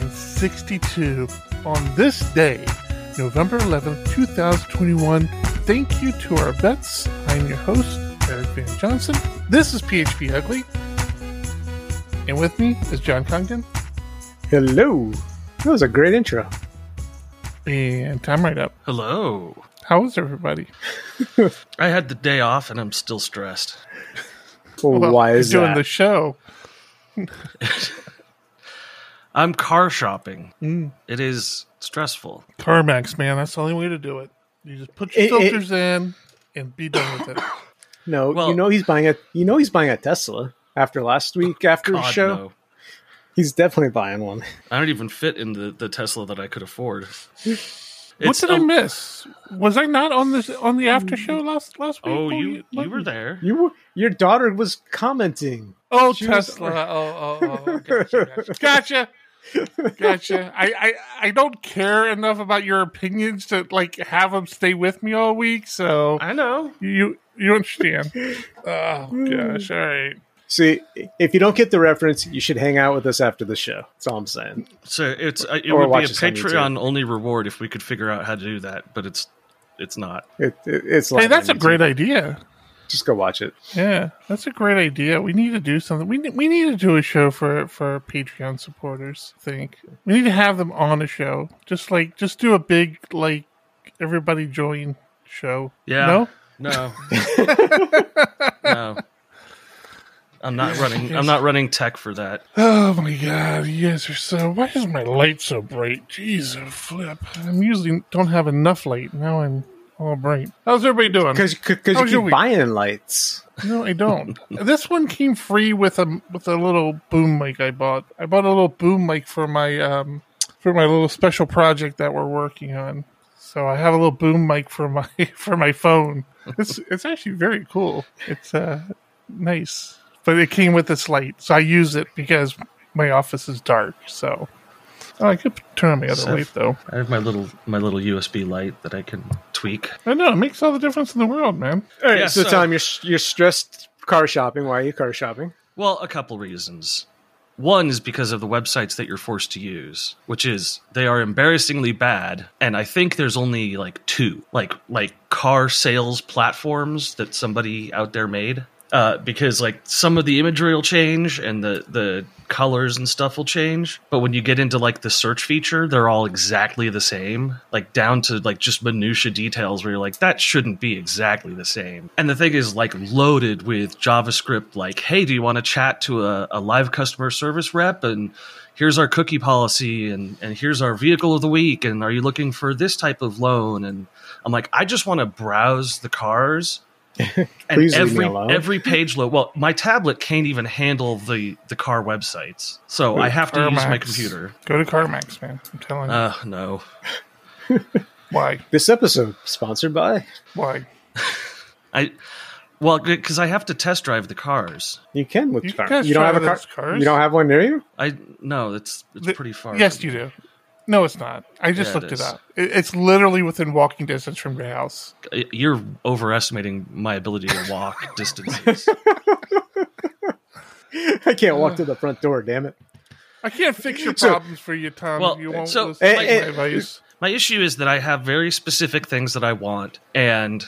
262 on this day, November 11th, 2021. Thank you to our vets. I'm your host, Eric Van Johnson. This is PHP Ugly. And with me is John Congdon Hello. That was a great intro. and time right up. Hello. How is everybody? I had the day off and I'm still stressed. Well, Well, why you're is doing that? the show? I'm car shopping. Mm. It is stressful. CarMax, man. That's the only way to do it. You just put your It- it- filters in and be done with it. no, Well- you know he's buying a you know he's buying a Tesla after last week after the show. no. He's definitely buying one. I don't even fit in the, the Tesla that I could afford. what It's did I miss? Was I not on this on the after show last last week? Oh, you you were there. You were, your daughter was commenting. Oh, She was- Tesla. Oh, oh, oh, gotcha, gotcha. Gotcha. Gotcha. I, I, I don't care enough about your opinions to like have them stay with me all week. So I know. you you understand? Oh gosh. All right. See, if you don't get the reference, you should hang out with us after the show. That's all I'm saying. So it's uh, it Or would be a us on Patreon only reward if we could figure out how to do that, but it's it's not. It, it, it's Hey, that's a great idea. Just go watch it. Yeah, that's a great idea. We need to do something. We we need to do a show for for our Patreon supporters. I think we need to have them on a show. Just like just do a big like everybody join show. Yeah. No. No. no. I'm not running I'm not running tech for that. Oh my god, you guys are so. Why is my light so bright? Jeez, flip. I'm usually don't have enough light. Now I'm all bright. How's everybody doing? Because you How was your keep week? buying lights. No, I don't. this one came free with a with a little boom mic I bought. I bought a little boom mic for my um for my little special project that we're working on. So I have a little boom mic for my for my phone. It's it's actually very cool. It's uh nice. But it came with this light, so I use it because my office is dark. So oh, I could turn on my other So- light though. I have my little my little USB light that I can tweak. I know it makes all the difference in the world, man. All right, Yeah, so, so- Tom, you're you're stressed car shopping. Why are you car shopping? Well, a couple reasons. One is because of the websites that you're forced to use, which is they are embarrassingly bad, and I think there's only like two, like like car sales platforms that somebody out there made. Uh, because like some of the imagery will change and the the colors and stuff will change, but when you get into like the search feature, they're all exactly the same, like down to like just minutia details where you're like that shouldn't be exactly the same. And the thing is like loaded with JavaScript, like hey, do you want to chat to a, a live customer service rep? And here's our cookie policy and and here's our vehicle of the week. And are you looking for this type of loan? And I'm like I just want to browse the cars and every every page load. Well, my tablet can't even handle the the car websites, so I have to use my computer. Go to CarMax, man. I'm telling you. Uh, no, Why? This episode sponsored by. Why? I well because I have to test drive the cars. You can with You car. guys You don't have a car. cars? You don't have one near you. I no, it's it's The- pretty far. Yes, you do. No, it's not. I just Yeah, it looked it, is. up. It, it's literally within walking distance from your house. You're overestimating my ability to walk distances. I can't walk to the front door. Damn it. I can't fix your So- problems for you, Tom. Well, you won't so- listen to Eh, my eh, advice. my issue is that I have very specific things that I want, and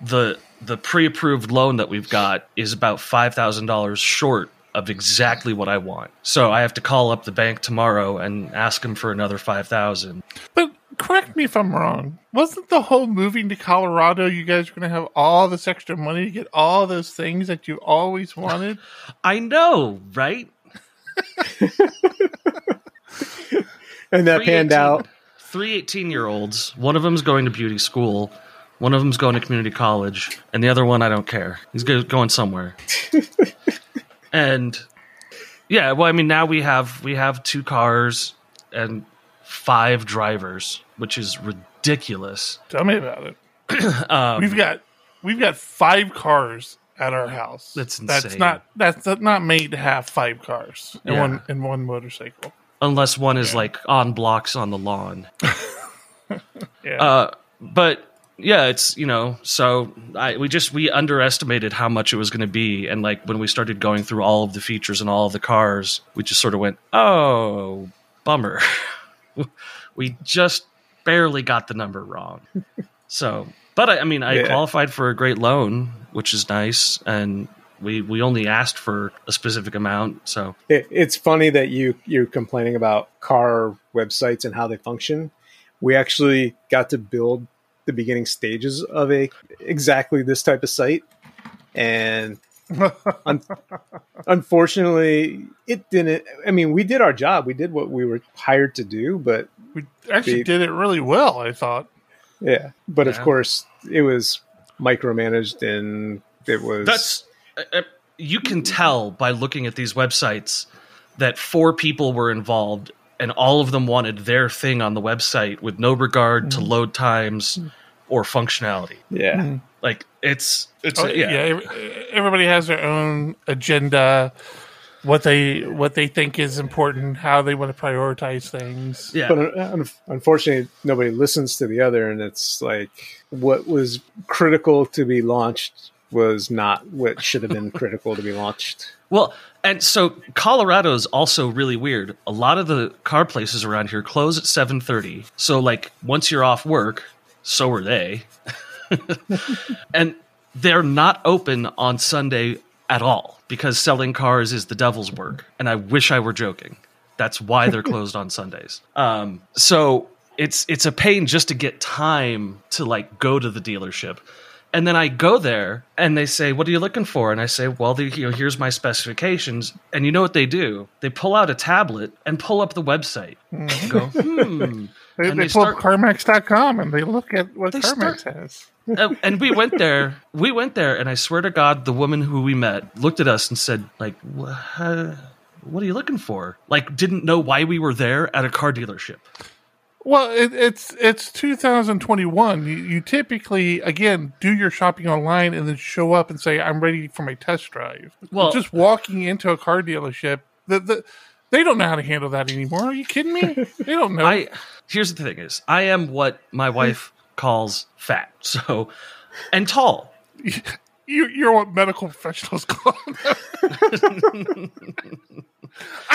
the the pre-approved loan that we've got is about five thousand dollars short of exactly what I want. So I have to call up the bank tomorrow and ask them for another five thousand. But correct me if I'm wrong. Wasn't the whole moving to Colorado? You guys were going to have all this extra money to get all those things that you always wanted. I know, right? And that panned out. Three 18 year olds. One of them's going to beauty school. One of them's going to community college, and the other one I don't care. He's going somewhere. and yeah, well, I mean, now we have we have two cars and five drivers, which is ridiculous. Tell me about it. Um, We've got we've got five cars at our house. That's That's not that's not made to have five cars in Yeah. one in one motorcycle. unless one is like on blocks on the lawn. Yeah. Uh, but yeah, it's you know, so I we just we underestimated how much it was going to be, and like when we started going through all of the features and all of the cars, we just sort of went, oh, bummer. we just barely got the number wrong. so, but I, I mean, I Yeah. qualified for a great loan, which is nice, and we we only asked for a specific amount, so It, it's funny that you you're complaining about car websites and how they function. We actually got to build the beginning stages of a exactly this type of site, and un- unfortunately, it didn't. I mean, we did our job. We did what we were hired to do, but we actually the- did it really well, I thought. yeah. But of course, it was micromanaged, and it was That's uh, uh, you can tell by looking at these websites that four people were involved and all of them wanted their thing on the website with no regard to mm. load times mm. or functionality. yeah. Mm. Like it's it's Oh, yeah. yeah. everybody has their own agenda, what they what they think is important, how they want to prioritize things. Yeah. But uh, un- unfortunately, nobody listens to the other, and it's like what was critical to be launched was not what should have been critical to be launched. Well, and so Colorado's also really weird. A lot of the car places around here close at 7:30. So like once you're off work, so are they. and they're not open on Sunday at all because selling cars is the devil's work. And I wish I were joking. That's why they're closed on Sundays. Um, so it's it's a pain just to get time to like go to the dealership. And then I go there and they say, What are you looking for? And I say, Well, the, you know, here's my specifications. And you know what they do? They pull out a tablet and pull up the website. And go, hmm. They, And they they pull start- up CarMax.com and they look at what CarMax start- has. Uh, and we went there. We went there, and I swear to God, the woman who we met looked at us and said, "Like, wha- what are you looking for?" Like, didn't know why we were there at a car dealership. Well, it, it's it's 2021. You, you typically again do your shopping online and then show up and say, "I'm ready for my test drive." Well- just walking into a car dealership, the, the they don't know how to handle that anymore. Are you kidding me? they don't know. I here's the thing: is I am what my wife calls fat, so and tall. you, you're what medical professionals call.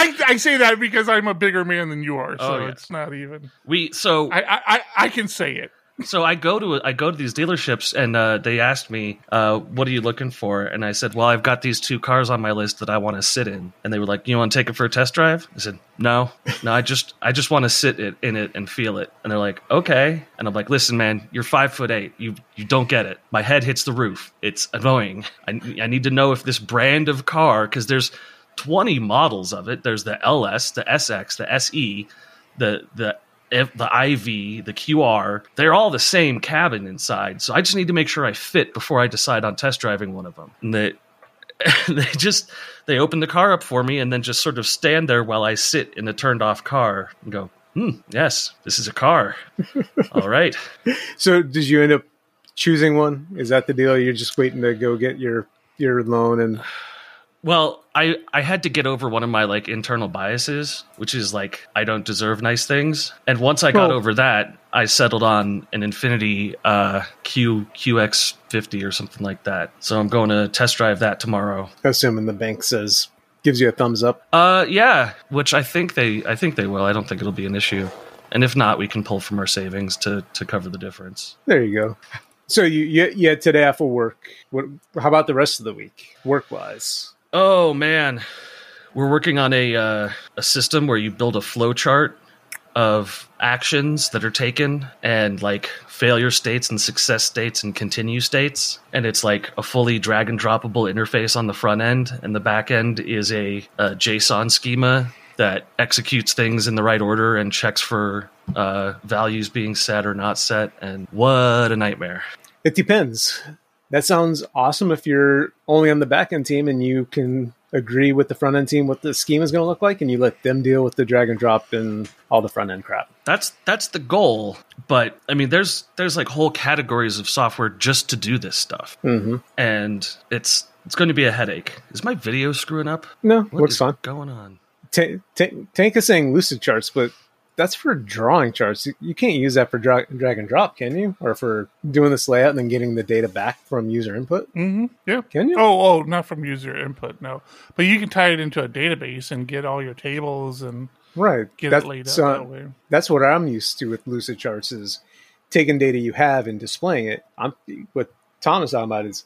I I say that because I'm a bigger man than you are, so Oh, yeah. it's not even. We so I, I I I can say it. so I go to I go to these dealerships and uh, they asked me, uh, "What are you looking for?" And I said, "Well, I've got these two cars on my list that I want to sit in." And they were like, "You want to take it for a test drive?" I said, "No, no, I just I just want to sit it, in it and feel it." And they're like, "Okay." And I'm like, "Listen, man, you're five foot eight. You you don't get it. My head hits the roof. It's annoying. I I need to know if this brand of car because there's 20 models of it. There's the LS, the SX, the SE, the the the IV, the QR, they're all the same cabin inside. So I just need to make sure I fit before I decide on test driving one of them. And they they just they open the car up for me and then just sort of stand there while I sit in a turned off car and go, "Hmm, yes, this is a car. all right." So, did you end up choosing one? Is that the deal? You're just waiting to go get your your loan and Well, I I had to get over one of my like internal biases, which is like I don't deserve nice things. And once I got Well- over that, I settled on an Infiniti uh, Q QX50 or something like that. So I'm going to test drive that tomorrow. assuming the bank says gives you a thumbs up. Uh, yeah, which I think they I think they will. I don't think it'll be an issue. And if not, we can pull from our savings to to cover the difference. There you go. So you you, you had today off of work. What? How about the rest of the week, work wise? Oh man, we're working on a uh, a system where you build a flow chart of actions that are taken and like failure states and success states and continue states. And it's like a fully drag and droppable interface on the front end. And the back end is a, a json schema that executes things in the right order and checks for uh, values being set or not set. And what a nightmare. It depends. That sounds awesome if you're only on the back end team and you can agree with the front end team what the scheme is going to look like, and you let them deal with the drag and drop and all the front end crap. That's that's the goal, but I mean, there's there's like whole categories of software just to do this stuff, Mm-hmm. and it's it's going to be a headache. Is my video screwing up? No, What looks fine. going on? Ta ta Tank is saying lucid charts, but that's for drawing charts. You- You can't use that for dra- drag and drop, can you? Or for doing this layout and then getting the data back from user input? hmm Yeah. Can you? Oh, oh, not from user input, no. But you can tie it into a database and get all your tables and right. get That's, it laid out uh, that way. that's what I'm used to with lucid charts is taking data you have and displaying it. I'm what Tom is talking about is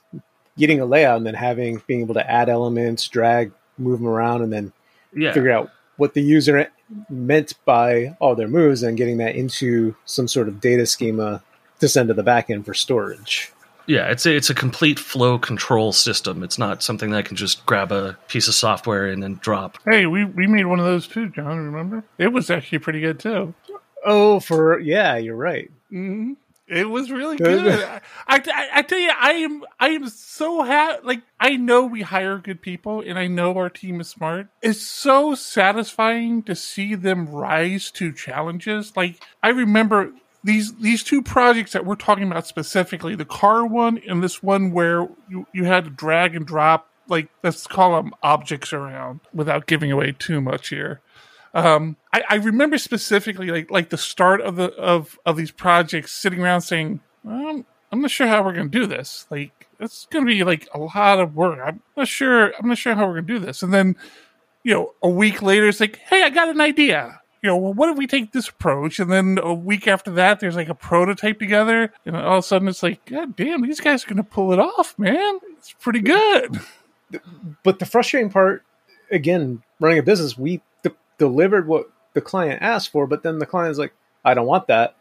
getting a layout and then having being able to add elements, drag, move them around, and then Yeah, figure out what the user meant by all their moves and getting that into some sort of data schema to send to the backend for storage. yeah. It's a it's a complete flow control system. It's not something that I can just grab a piece of software and then drop. Hey, we, we made one of those too, John, remember? It was actually pretty good too. Oh, for yeah, you're right. hmm It was really good. I, I, I tell you, I am I am so happy. Like I know we hire good people, and I know our team is smart. It's so satisfying to see them rise to challenges. Like I remember these these two projects that we're talking about specifically, the car one and this one where you you had to drag and drop. Like let's call them objects around without giving away too much here. Um, I, I remember specifically like like the start of the of of these projects, sitting around saying, um, "I'm not sure how we're going to do this. Like, it's going to be like a lot of work. I'm not sure. I'm not sure how we're going to do this." And then, you know, a week later, it's like, "Hey, I got an idea." You know, well, what if we take this approach? And then a week after that, there's like a prototype together, and all of a sudden, it's like, "God damn, these guys are going to pull it off, man! It's pretty good." But the frustrating part, again, running a business, we delivered what the client asked for, but then the client's like, "I don't want that,"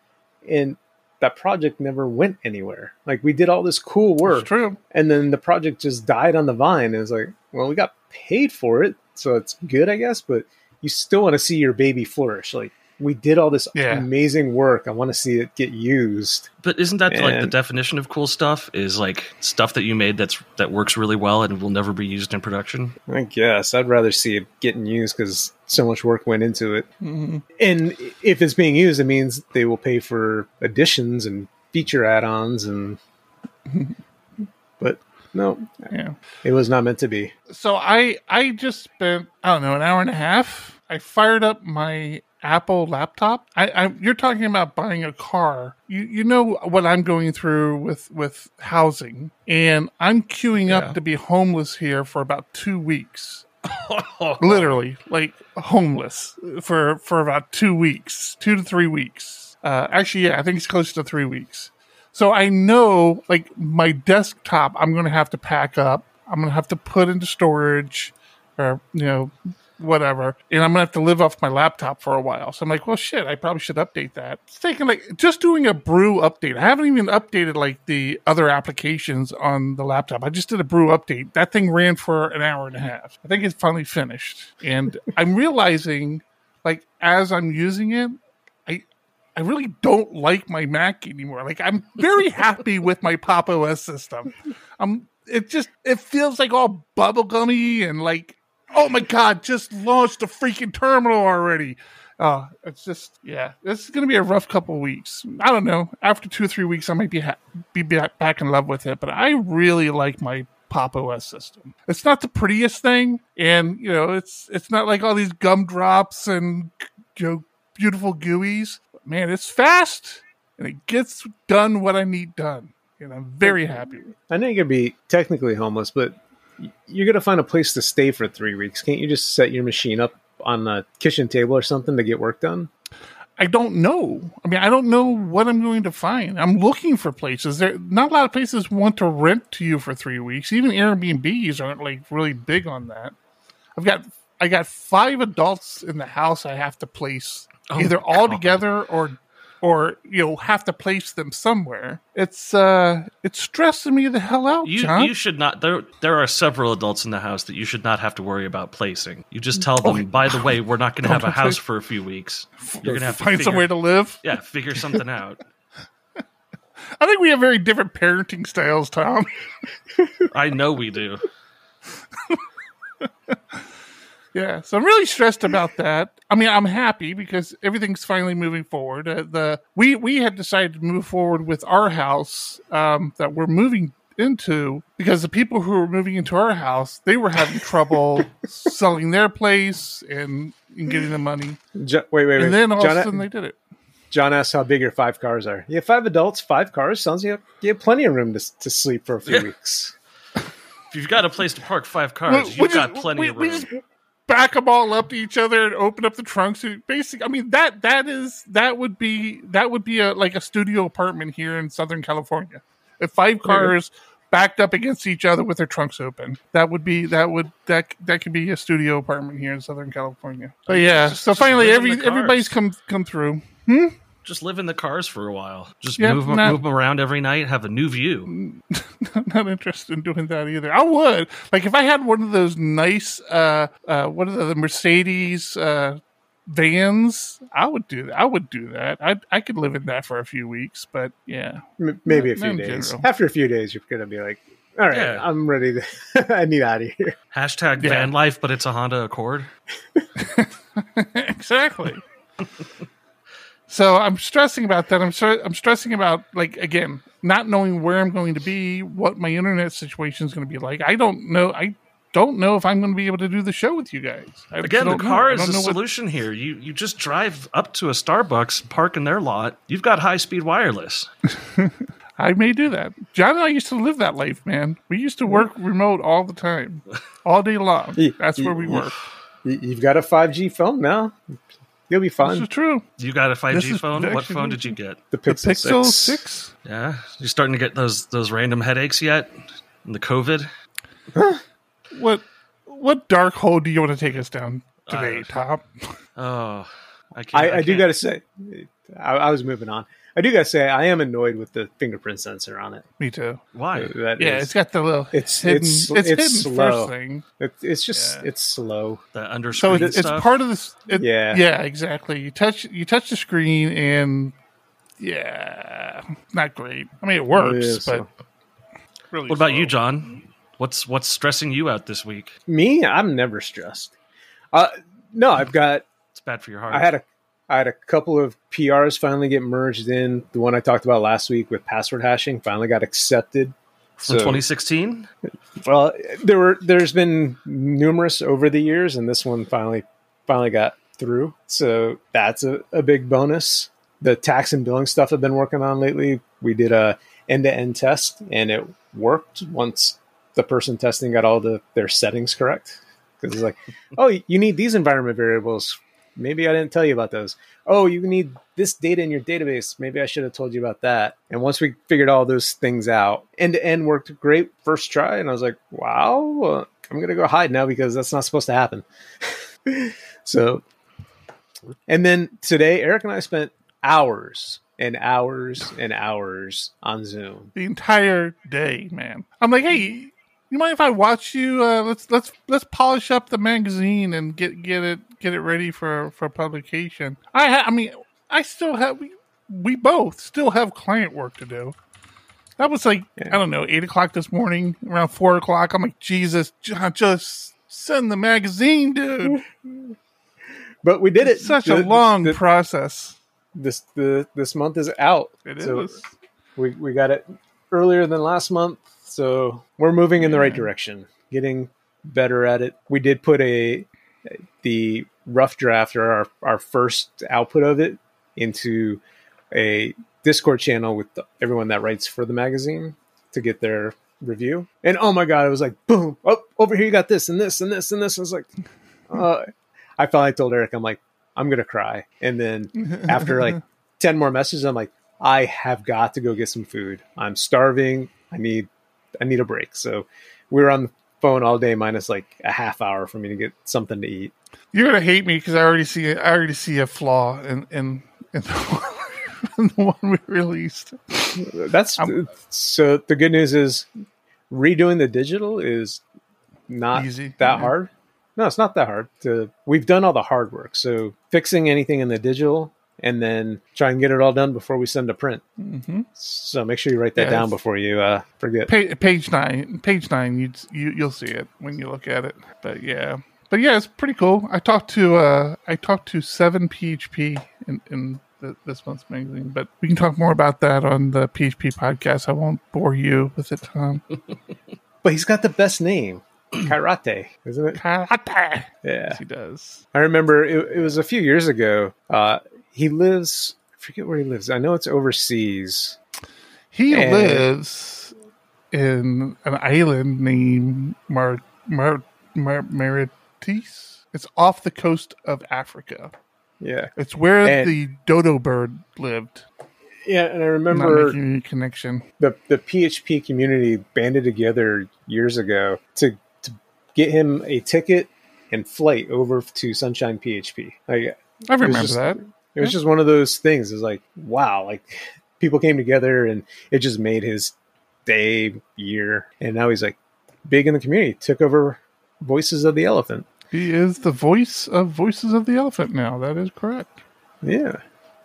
and that project never went anywhere. Like we did all this cool work, true. and then the project just died on the vine. And it's like, well, we got paid for it, so it's good, I guess. But you still want to see your baby flourish. Like we did all this Yeah. amazing work. I want to see it get used. But isn't that like the definition of cool stuff? Is like stuff that you made that's that works really well and will never be used in production. I guess I'd rather see it getting used because so much work went into it. Mhm. And if it's being used, it means they will pay for additions and feature add-ons and. but no, Yeah. it was not meant to be. so I I just spent I don't know an hour and a half. I fired up my Apple laptop. I, I you're talking about buying a car. You you know what I'm going through with with housing, and I'm queuing Yeah. up to be homeless here for about two weeks. Literally, like homeless for for about two weeks, two to three weeks. Uh, actually, yeah, I think it's close to three weeks. So I know, like my desktop, I'm going to have to pack up. I'm going to have to put into storage, or you know, whatever, and I'm to have to live off my laptop for a while. So I'm like, well, shit, I probably should update that. It's taking like just doing a brew update. I haven't even updated like the other applications on the laptop. I just did a brew update. That thing ran for an hour and a half. I think it's finally finished, and I'm realizing, like as I'm using it, I I really don't like my Mac anymore. Like I'm very happy with my Pop OS system. Um, it just it feels like all bubblegummy and like, oh my god, just launched the freaking terminal already. Uh, it's just yeah, this is gonna be a rough couple weeks. I don't know. After two or three weeks, I might be ha- be back in love with it. But I really like my Pop OS system. It's not the prettiest thing, and you know, it's it's not like all these gumdrops and you know beautiful GUIs. But man, it's fast and it gets done what I need done, and I'm very happy. with it. I know you're gonna be technically homeless, but y- you're gonna find a place to stay for three weeks. Can't you just set your machine up on a kitchen table or something to get work done? I don't know. I mean, I don't know what I'm going to find. I'm looking for places. There, not a lot of places want to rent to you for three weeks. Even Airbnbs aren't like really big on that. I've got I got five adults in the house. I have to place Oh either all God. together or or you'll have to place them somewhere. It's uh it's stressing me the hell out, You John. you should not. There there are several adults in the house that you should not have to worry about placing. You just tell them, Okay. by the way, we're not going to have a house for a few weeks. You're going to have to find figure, somewhere to live. yeah figure something out. I think we have very different parenting styles, Tom. I know we do. Yeah, so I'm really stressed about that. I mean, I'm happy because everything's finally moving forward. Uh, the we we had decided to move forward with our house um, that we're moving into because the people who were moving into our house they were having trouble selling their place and, and getting the money. Jo- wait, wait, wait. And then all John, of a sudden they did it. John asks how big your five cars are. You have five adults, five cars. Sounds like you have, you have plenty of room to, to sleep for a few Yeah. weeks. If you've got a place to park five cars, We- you've we got just- plenty we- of we room. just back them all up to each other and open up the trunks. Basically, I mean that that is that would be that would be a like a studio apartment here in Southern California. If five cars backed up against each other with their trunks open, that would be that would that that could be a studio apartment here in Southern California. But yeah, so finally every everybody's come come through. Hmm? Just live in the cars for a while. Just Yeah, move, 'em- not- move them around every night. Have a new view. I'm not interested in doing that either. I would like if I had one of those nice uh uh what are the Mercedes uh vans, I would do that. I would do that. I I could live in that for a few weeks, but yeah. M- maybe a few days. general. After a few days, you're gonna be like, "All right, Yeah. I'm ready to. I need out of here." Hashtag Yeah. van life, but it's a Honda Accord. exactly. So I'm stressing about that. I'm str- I'm stressing about like again, not knowing where I'm going to be, what my internet situation is going to be like. I don't know. I don't know if I'm going to be able to do the show with you guys. I just Again, the don't know. car I is don't the know what- solution here. You you just drive up to a Starbucks, park in their lot. You've got high speed wireless. I may do that. John and I used to live that life, man. We used to work remote all the time, all day long. That's where we ye- work. You've got a 5G phone now. You'll be This fine. is true. You got a five This G is phone? What phone did you get? The The Pixel, Pixel 6. Six. Yeah, you starting to get those those random headaches yet? And the COVID. What what dark hole do you want to take us down today, Uh, Tom? Oh, I can't. I, I, do can't- got to say, I, I was moving on. I do got to say, I am annoyed with the fingerprint sensor on it. Me too. Why? That Yeah, is- it's got the little It's- hidden. it's- It's, it's hidden slow. first thing. it, it's just Yeah. it's slow. The under So screen it's, it's part of this. It, Yeah. yeah, exactly. You touch you touch the screen and yeah, not great. I mean, it works, Yeah, but so- really. what about you. John? What's what's stressing you out this week? Me, I'm never stressed. Uh, no, I've got. It's bad for your heart. I had a. I had a couple of PRs finally get merged in. The one I talked about last week with password hashing finally got accepted. from 2016. Well, there were there's been numerous over the years, and this one finally finally got through. So that's a, a big bonus. The tax and billing stuff I've been working on lately. We did a end to end test, and it worked once the person testing got all the their settings correct. Because it's like, oh, you need these environment variables. Maybe I didn't tell you about those. Oh, you need this data in your database. Maybe I should have told you about that. And once we figured all those things out, end to end worked great first try. And I was like, wow, I'm going to go hide now because that's not supposed to happen. so, and then today, Eric and I spent hours and hours and hours on Zoom. the entire day, man. I'm like, hey, you mind if I watch you? Uh, let's let's let's polish up the magazine and get get it get it ready for for publication. I ha- I mean, I still have we, we both still have client work to do. That was like. I don't know eight o'clock this morning, around four o'clock. I'm like, Jesus, John, just send the magazine, dude. But we did it. It's such The- a long the- process. this the this month is out. It is. So we we got it earlier than last month, so we're moving in the right direction, getting better at it. We did put a the rough draft or our our first output of it into a Discord channel with the, everyone that writes for the magazine to get their review. And oh my god, it was like boom! Oh, over here you got this and this and this and this. I was like, uh, I finally told Eric, I'm like, I'm gonna cry. And then after like 10 more messages i'm like i have got to go get some food i'm starving i need i need a break so we were on the phone all day minus like a half hour for me to get something to eat You're gonna hate me because I already see I already see a flaw in in, in, the, one, in the one we released. that's I'm- so the good news is redoing the digital is not Easy. that Yeah. hard no it's not that hard to we've done all the hard work so fixing anything in the digital and then try and get it all done before we send to print. hmm So make sure you write that Yeah, down before you uh, forget. Pa- page nine, page nine, you'd, you you'll see it when you look at it. But yeah, but yeah, it's pretty cool. I talked to uh, I talked to seven PHP in in the, this month's magazine, but we can talk more about that on the PHP podcast. I won't bore you with it, Tom. But he's got the best name, Karate, isn't it? Karate. Yeah. Yes, he does. I remember it, it was a few years ago. Uh, he lives, I forget where he lives. I know it's overseas. He And- lives in an island named Mar Mar Mar Mauritius. It's off the coast of Africa. Yeah. It's where And- the dodo bird lived. Yeah. And I remember any connection. the, the PHP community banded together years ago to, to get him a ticket and flight over to Sunshine PHP. Like, I remember just- that. It was just one of those things. It's like, wow, like people came together and it just made his day, year. And now he's like big in the community, took over Voices of the ElePHPant. He is the voice of Voices of the ElePHPant now. That is correct. Yeah.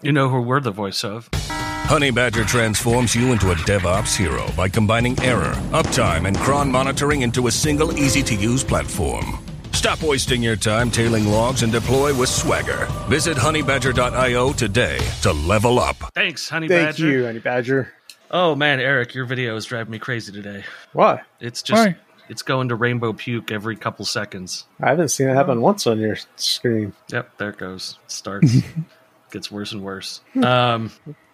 You know who we're the voice of. Honey Badger transforms you into a DevOps hero by combining error, uptime, and cron monitoring into a single easy to use platform. Stop wasting your time tailing logs and deploy with Swagger. Visit honeybadger.io today to level up. Thanks, Honey Thank Badger. you, Honey Badger. Oh man, Eric, your video is driving me crazy today. Why? It's just Why? it's going to rainbow puke every couple seconds. I haven't seen it happen once on your screen. Yep, there it goes. Starts gets worse and worse. Um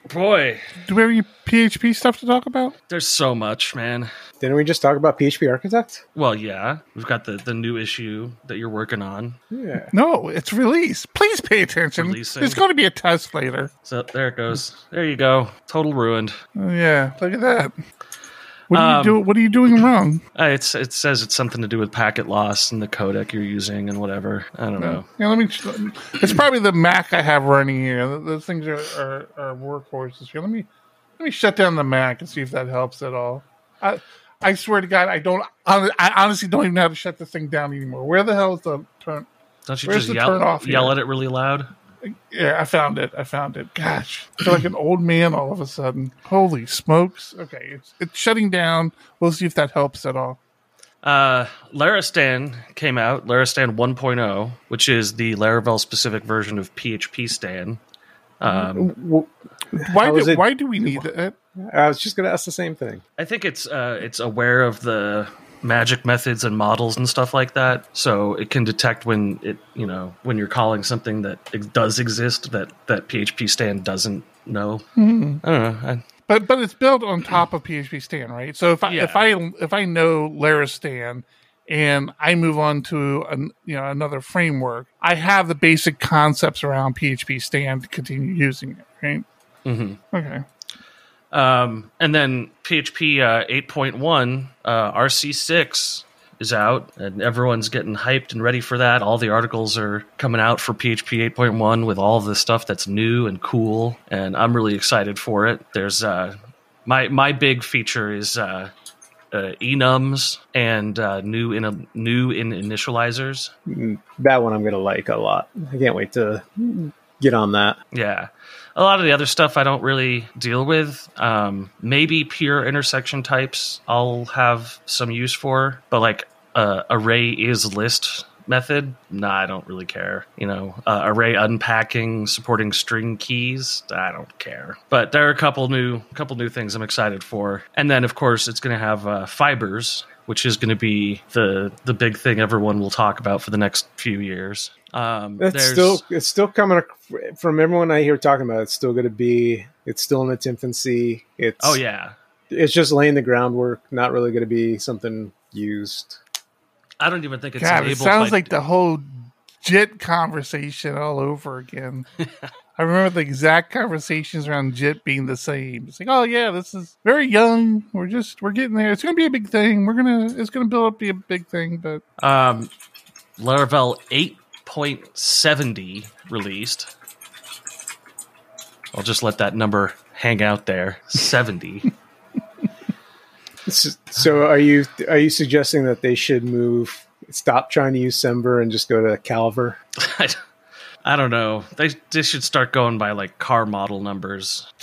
boy, Do we have any PHP stuff to talk about? there's so much, man. Didn't we just talk about PHP Architect? Well, yeah, we've got the the new issue that you're working on. Yeah. No, it's released. Please pay attention. Releasing. There's going to be a test later. So there it goes. There you go. Total ruined. Oh, yeah, look at that. What are Um, you doing? What are you doing wrong? Uh, it's it says it's something to do with packet loss and the codec you're using and whatever. I don't know. Yeah, let me. It's probably the Mac I have running here. Those things are, are, are workhorses here. Let me let me shut down the Mac and see if that helps at all. I I swear to God, I don't. I honestly don't even know how to shut this thing down anymore. Where the hell is the turn? Don't you Where's just yell turn off yell at it really loud? Yeah, I found it. I found it. Gosh, I feel like an old man all of a sudden. Holy smokes! Okay, it's it's shutting down. We'll see if that helps at all. Uh, Larastan came out, Larastan 1.0, which is the Laravel specific version of PHP Stan. Um, W- Why do it- why do we need that? I was just going to ask the same thing. I think it's uh, it's aware of the magic methods and models and stuff like that, so it can detect when it you know when you're calling something that it does exist that that PHP Stan doesn't know. I don't know. I, But but it's built on top of PHP Stan, right? So if I Yeah. if I if I know Larastan and I move on to an, you know another framework, I have the basic concepts around PHP Stan to continue using it, right? Mm-hmm. Okay. Um, and then PHP uh, 8.1 uh, RC6 is out, and everyone's getting hyped and ready for that. All the articles are coming out for PHP 8.1 with all the stuff that's new and cool, and I'm really excited for it. There's uh, my my big feature is uh, uh, enums and uh, new in new in initializers. That one I'm going to like a lot. I can't wait to get on that. Yeah. A lot of the other stuff I don't really deal with. Um, maybe pure intersection types I'll have some use for, but like uh, array is list method, nah, I don't really care. You know, uh, array unpacking, supporting string keys, I don't care. But there are a couple new, couple new things I'm excited for, and then of course it's going to have uh, fibers, which is going to be the the big thing everyone will talk about for the next few years. Um, It's still it's still coming from everyone I hear talking about. it, It's still going to be. It's still in its infancy. It's oh yeah, It's just laying the groundwork. Not really going to be something used. I don't even think it's God, it enabled sounds by- like the whole JIT conversation all over again. I remember the exact conversations around JIT being the same. It's like, oh yeah, this is very young. We're just we're getting there. It's gonna be a big thing. We're gonna it's gonna build up to be a big thing, but um, Laravel 8.70 released. I'll just let that number hang out there. 70. So are you are you suggesting that they should move? Stop trying to use Semver and just go to Calver? I don't know. They they should start going by like car model numbers.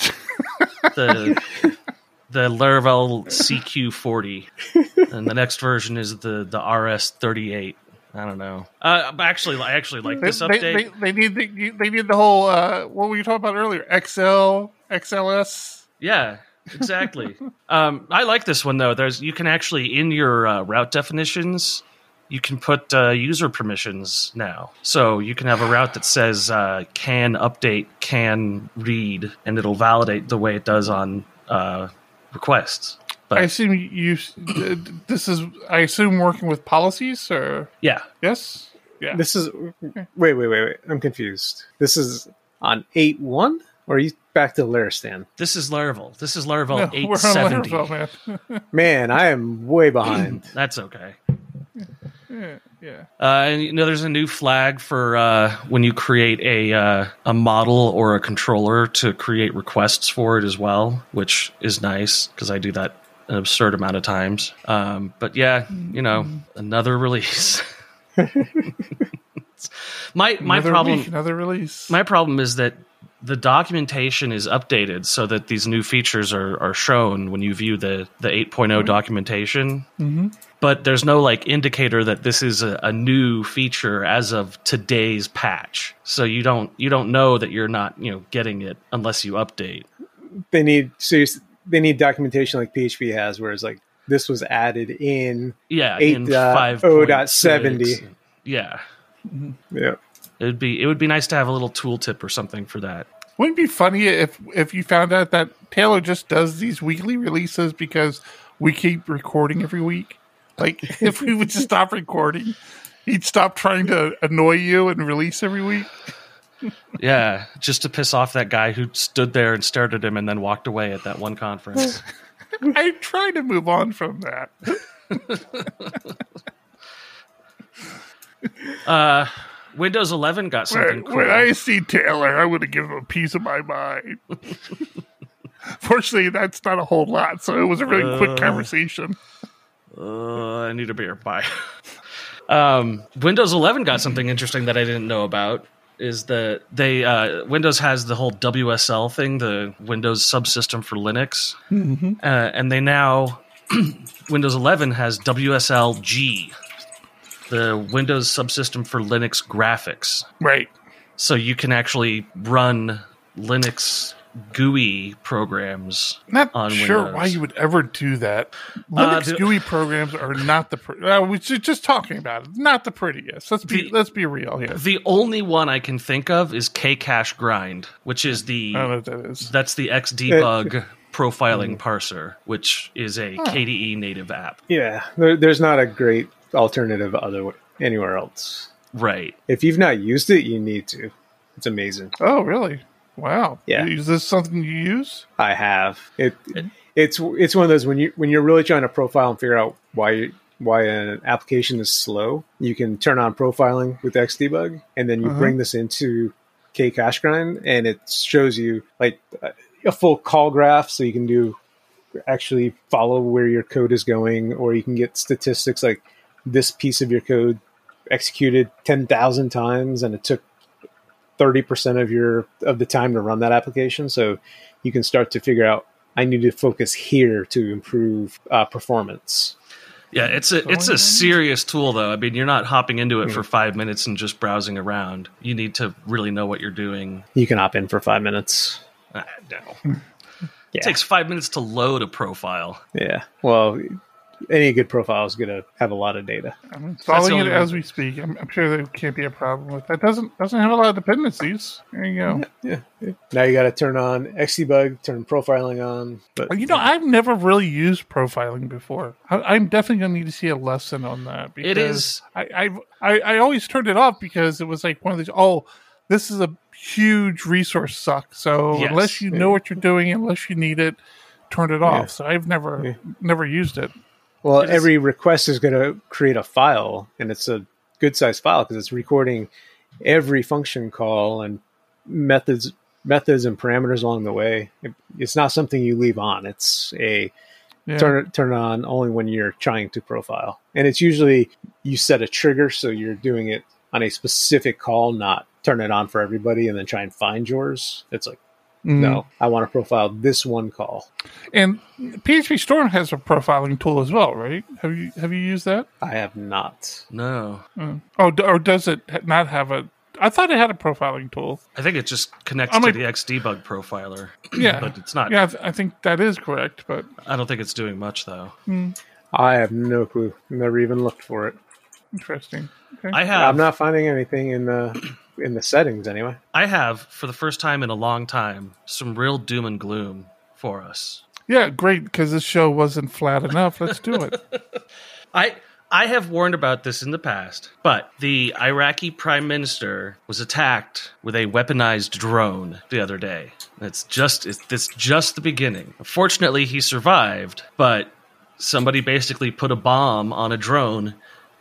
the the Laravel CQ40, and the next version is the the RS38. I don't know. Uh, actually, I actually like They, this they, update. they, they need the, they need the whole uh, what were you talking about earlier? XL, XLS. Yeah, exactly. um, I like this one though. There's you can actually in your uh, route definitions you can put uh, user permissions now. So you can have a route that says uh, can update, can read, and it'll validate the way it does on uh, requests. But I assume you. This is I assume working with policies or yeah, yes. Yeah. This is wait, wait, wait, wait. I'm confused. This is on eight one, or are you back to Larastan? this is Laravel. This is Laravel No, eight we're on seventy. Laravel, man. Man, I am way behind. That's okay. yeah, yeah. Uh, and you know, there's a new flag for uh, when you create a uh, a model or a controller to create requests for it as well, which is nice because I do that an absurd amount of times. Um, but yeah, you know, another release. my my Another problem week, another release. my problem is that the documentation is updated so that these new features are, are shown when you view the, the 8.0 documentation. Mm-hmm. But there's no like indicator that this is a, a new feature as of today's patch. So you don't you don't know that you're not you know getting it unless you update. They need serious. They need documentation like PHP has, where it's like this was added in. Yeah, Eight in dot oh dot 70. Yeah, Yeah, it would be it would be nice to have a little tooltip or something for that. Wouldn't it be funny if if you found out that Taylor just does these weekly releases because we keep recording every week? Like if we would just stop recording, he'd stop trying to annoy you and release every week. Yeah, just to piss off that guy who stood there and stared at him and then walked away at that one conference. I try to move on from that. Uh, Windows 11 got something When, cool. when I see Taylor, I want to give him a piece of my mind. Fortunately, that's not a whole lot, so it was a really quick conversation. Uh, I need a beer. Bye. um, Windows 11 got something interesting that I didn't know about. Is that they uh, Windows has the whole WSL thing, the Windows subsystem for Linux, uh, and they now Windows 11 has WSL-G, the Windows subsystem for Linux graphics. Right. So you can actually run Linux GUI programs Not on sure Windows. why you would ever do that. Linux the- GUI programs are not the. Pre- uh, we ju- just talking about it. Not the prettiest. Let's be The- let's be real here. The only one I can think of is KCachegrind, which is the I don't know what that is. that's the Xdebug profiling parser, which is a KDE native app. yeah. There, there's not a great alternative other anywhere else. Right. If you've not used it, you need to. It's amazing. Oh, really? Wow. Yeah. Is this something you use? I have it. It's it's one of those when you when you're really trying to profile and figure out why you, why an application is slow. You can turn on profiling with Xdebug, and then you uh-huh. bring this into KCachegrind, and it shows you like a full call graph, so you can do actually follow where your code is going, or you can get statistics like this piece of your code executed ten thousand times, and it took thirty percent of your of the time to run that application. So you can start to figure out I need to focus here to improve uh, performance. Yeah, it's a it's a serious tool though. I mean, you're not hopping into it for 5 minutes and just browsing around. You need to really know what you're doing. You can hop in for five minutes. Ah, no. Yeah. It takes 5 minutes to load a profile. Yeah. Well, any good profile is going to have a lot of data. I'm installing it as we speak. I'm, I'm sure there can't be a problem with that. Doesn't doesn't have a lot of dependencies. There you go. Yeah. Now you got to turn on Xdebug, turn profiling on. But You know, I've never really used profiling before. I, I'm definitely going to need to see a lesson on that. Because It is- I, I've, I I always turned it off because it was like one of these. Oh, this is a huge resource suck. So Yes. unless you know what you're doing, unless you need it, turn it off. Yeah. So I've never never used it. Well, every request is going to create a file, and it's a good sized file because it's recording every function call and methods methods and parameters along the way. It, it's not something you leave on. It's a Yeah. turn turn it on only when you're trying to profile and it's usually you set a trigger so you're doing it on a specific call not turn it on for everybody and then try and find yours. It's like, Mm. no, I want to profile this one call. And PHP Storm has a profiling tool as well, right? Have you have you used that? I have not. No, Oh, or does it not have a? I thought it had a profiling tool. I think it just connects I'm to like- the Xdebug profiler. Yeah, but it's not. Yeah, I, th- I think that is correct. But I don't think it's doing much though. I have no clue. Never even looked for it. interesting. Okay. I have. I'm not finding anything in the in the settings anyway. I have for the first time in a long time some real doom and gloom for us. yeah, great because this show wasn't flat enough. Let's do it. I I have warned about this in the past, but the Iraqi prime minister was attacked with a weaponized drone the other day. It's just it's this just the beginning. Fortunately, he survived, but somebody basically put a bomb on a drone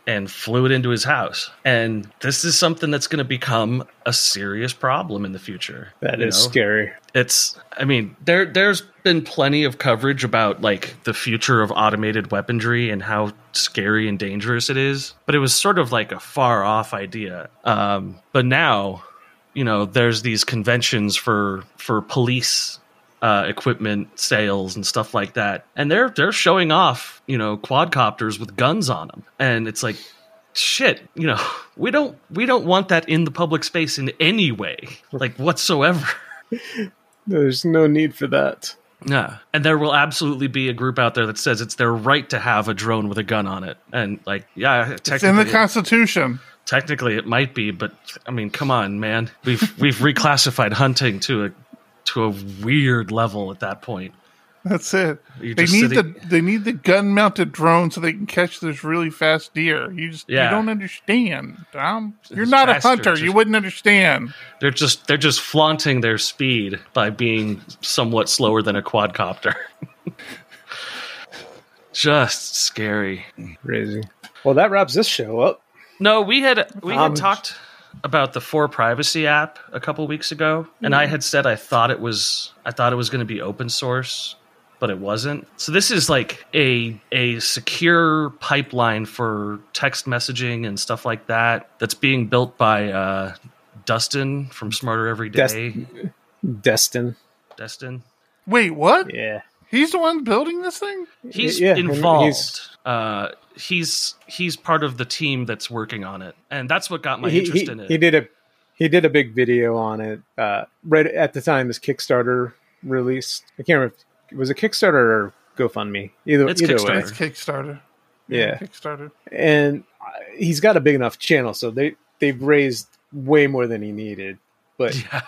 and flew it into his house. And this is something that's going to become a serious problem in the future. That is know? scary. it's i mean there there's been plenty of coverage about like the future of automated weaponry and how scary and dangerous it is but it was sort of like a far off idea um but now you know there's these conventions for for police uh, equipment sales and stuff like that, and they're they're showing off, you know, quadcopters with guns on them, and it's like, shit, you know, we don't we don't want that in the public space in any way, like whatsoever. There's no need for that. Yeah. And there will absolutely be a group out there that says it's their right to have a drone with a gun on it. And like, yeah, It's in the technically, Constitution. technically it might be, but I mean, come on, man. We've we've reclassified hunting to a to a weird level at that point. That's it. You're They need sitting- the they need the gun mounted drone so they can catch this really fast deer. You just Yeah. you don't understand, Tom. You're It's not a hunter. just- You wouldn't understand. They're just they're just flaunting their speed by being somewhat slower than a quadcopter. just scary. Crazy. Well, that wraps this show up. No, we had we had Um, talked about the 4Privacy app a couple weeks ago, and I had said I thought it was I thought it was going to be open source, but it wasn't. So this is like a a secure pipeline for text messaging and stuff like that that's being built by uh, Dustin from Smarter Every Day. Destin. Destin. Wait, what? Yeah. He's the one building this thing? He's Yeah, and involved. he's- uh, he's he's part of the team that's working on it, and that's what got my he, interest he- in it. he did a he did a big video on it uh, right at the time his Kickstarter released. I can't remember. if- Was it Kickstarter or GoFundMe? Either It's either Kickstarter. way. It's Kickstarter. Yeah. Kickstarter. and uh, he's got a big enough channel, so they they've raised way more than he needed. But Yeah.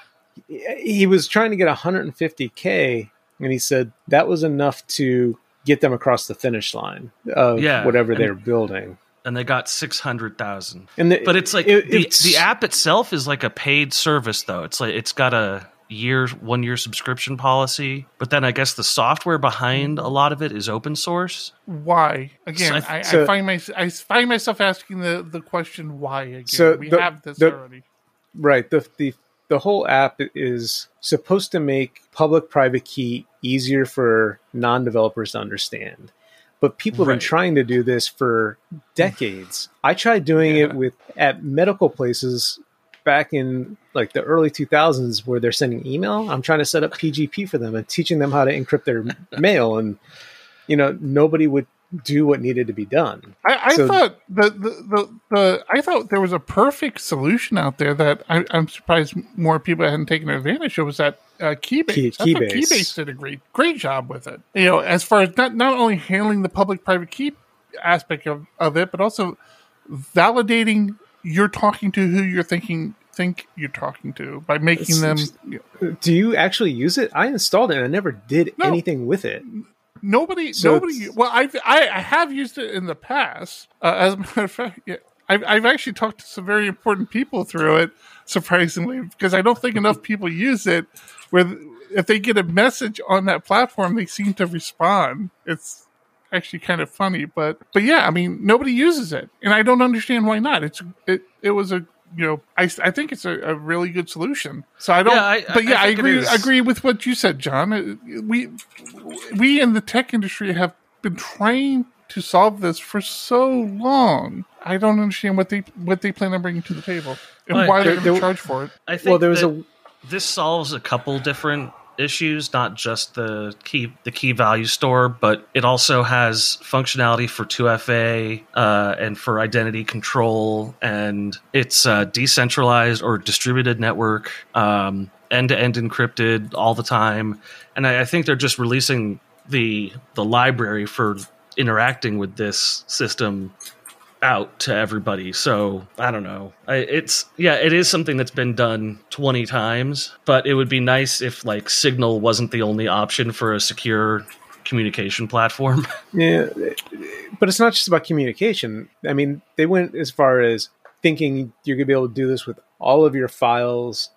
he he was trying to get 150k, and he said that was enough to get them across the finish line of Yeah, whatever and- they're building. and they got six hundred thousand. And the, But it's like it- the, it's- the app itself is like a paid service, though. It's like it's got a year, one year subscription policy. But then I guess the software behind a lot of it is open source. Why? Again, So I- I, so- I find my I find myself asking the, the question why again. So we the- have this the- already. Right. The the the whole app is supposed to make public private key easier for non-developers to understand. But people have been trying to do this for decades. I tried doing it with at medical places back in like the early 2000s where they're sending email. I'm trying to set up PGP for them and teaching them how to encrypt their mail and you know nobody would do what needed to be done. I, I So- thought the, the, the, the I thought there was a perfect solution out there that I, I'm surprised more people hadn't taken advantage of was that uh, Keybase. Key- I Keybase. Keybase did a great great job with it. You know, as far as not not only handling the public private key aspect of, of it, but also validating you're talking to who you're thinking think you're talking to by making them It's- Do you actually use it? I installed it and I never did No. anything with it. Nobody, So nobody. Well, I've I, I have used it in the past. Uh, as a matter of fact, yeah, I've I've actually talked to some very important people through it. Surprisingly, because I don't think enough people use it. Where if they get a message on that platform, they seem to respond. It's actually kind of funny, but but yeah, I mean, nobody uses it, and I don't understand why not. It's it it was a you know I, I think it's a, a really good solution. So I don't. Yeah, I- but yeah, I, think it agree. agree with what you said, John. Uh, We we in the tech industry have been trying to solve this for so long. I don't understand what they what they plan on bringing to the table and Right. why they're There- going to charge for it. I think Well, there was a this solves a couple different issues, not just the key the key value store, but it also has functionality for 2FA uh, and for identity control, and it's decentralized or distributed network, end to end encrypted all the time, and I, I think they're just releasing the the library for interacting with this system out to everybody. So I don't know. I, it's yeah, it is something that's been done twenty times, but it would be nice if like Signal wasn't the only option for a secure communication platform. Yeah, but it's not just about communication. I mean, they went as far as thinking you're going to be able to do this with all of your files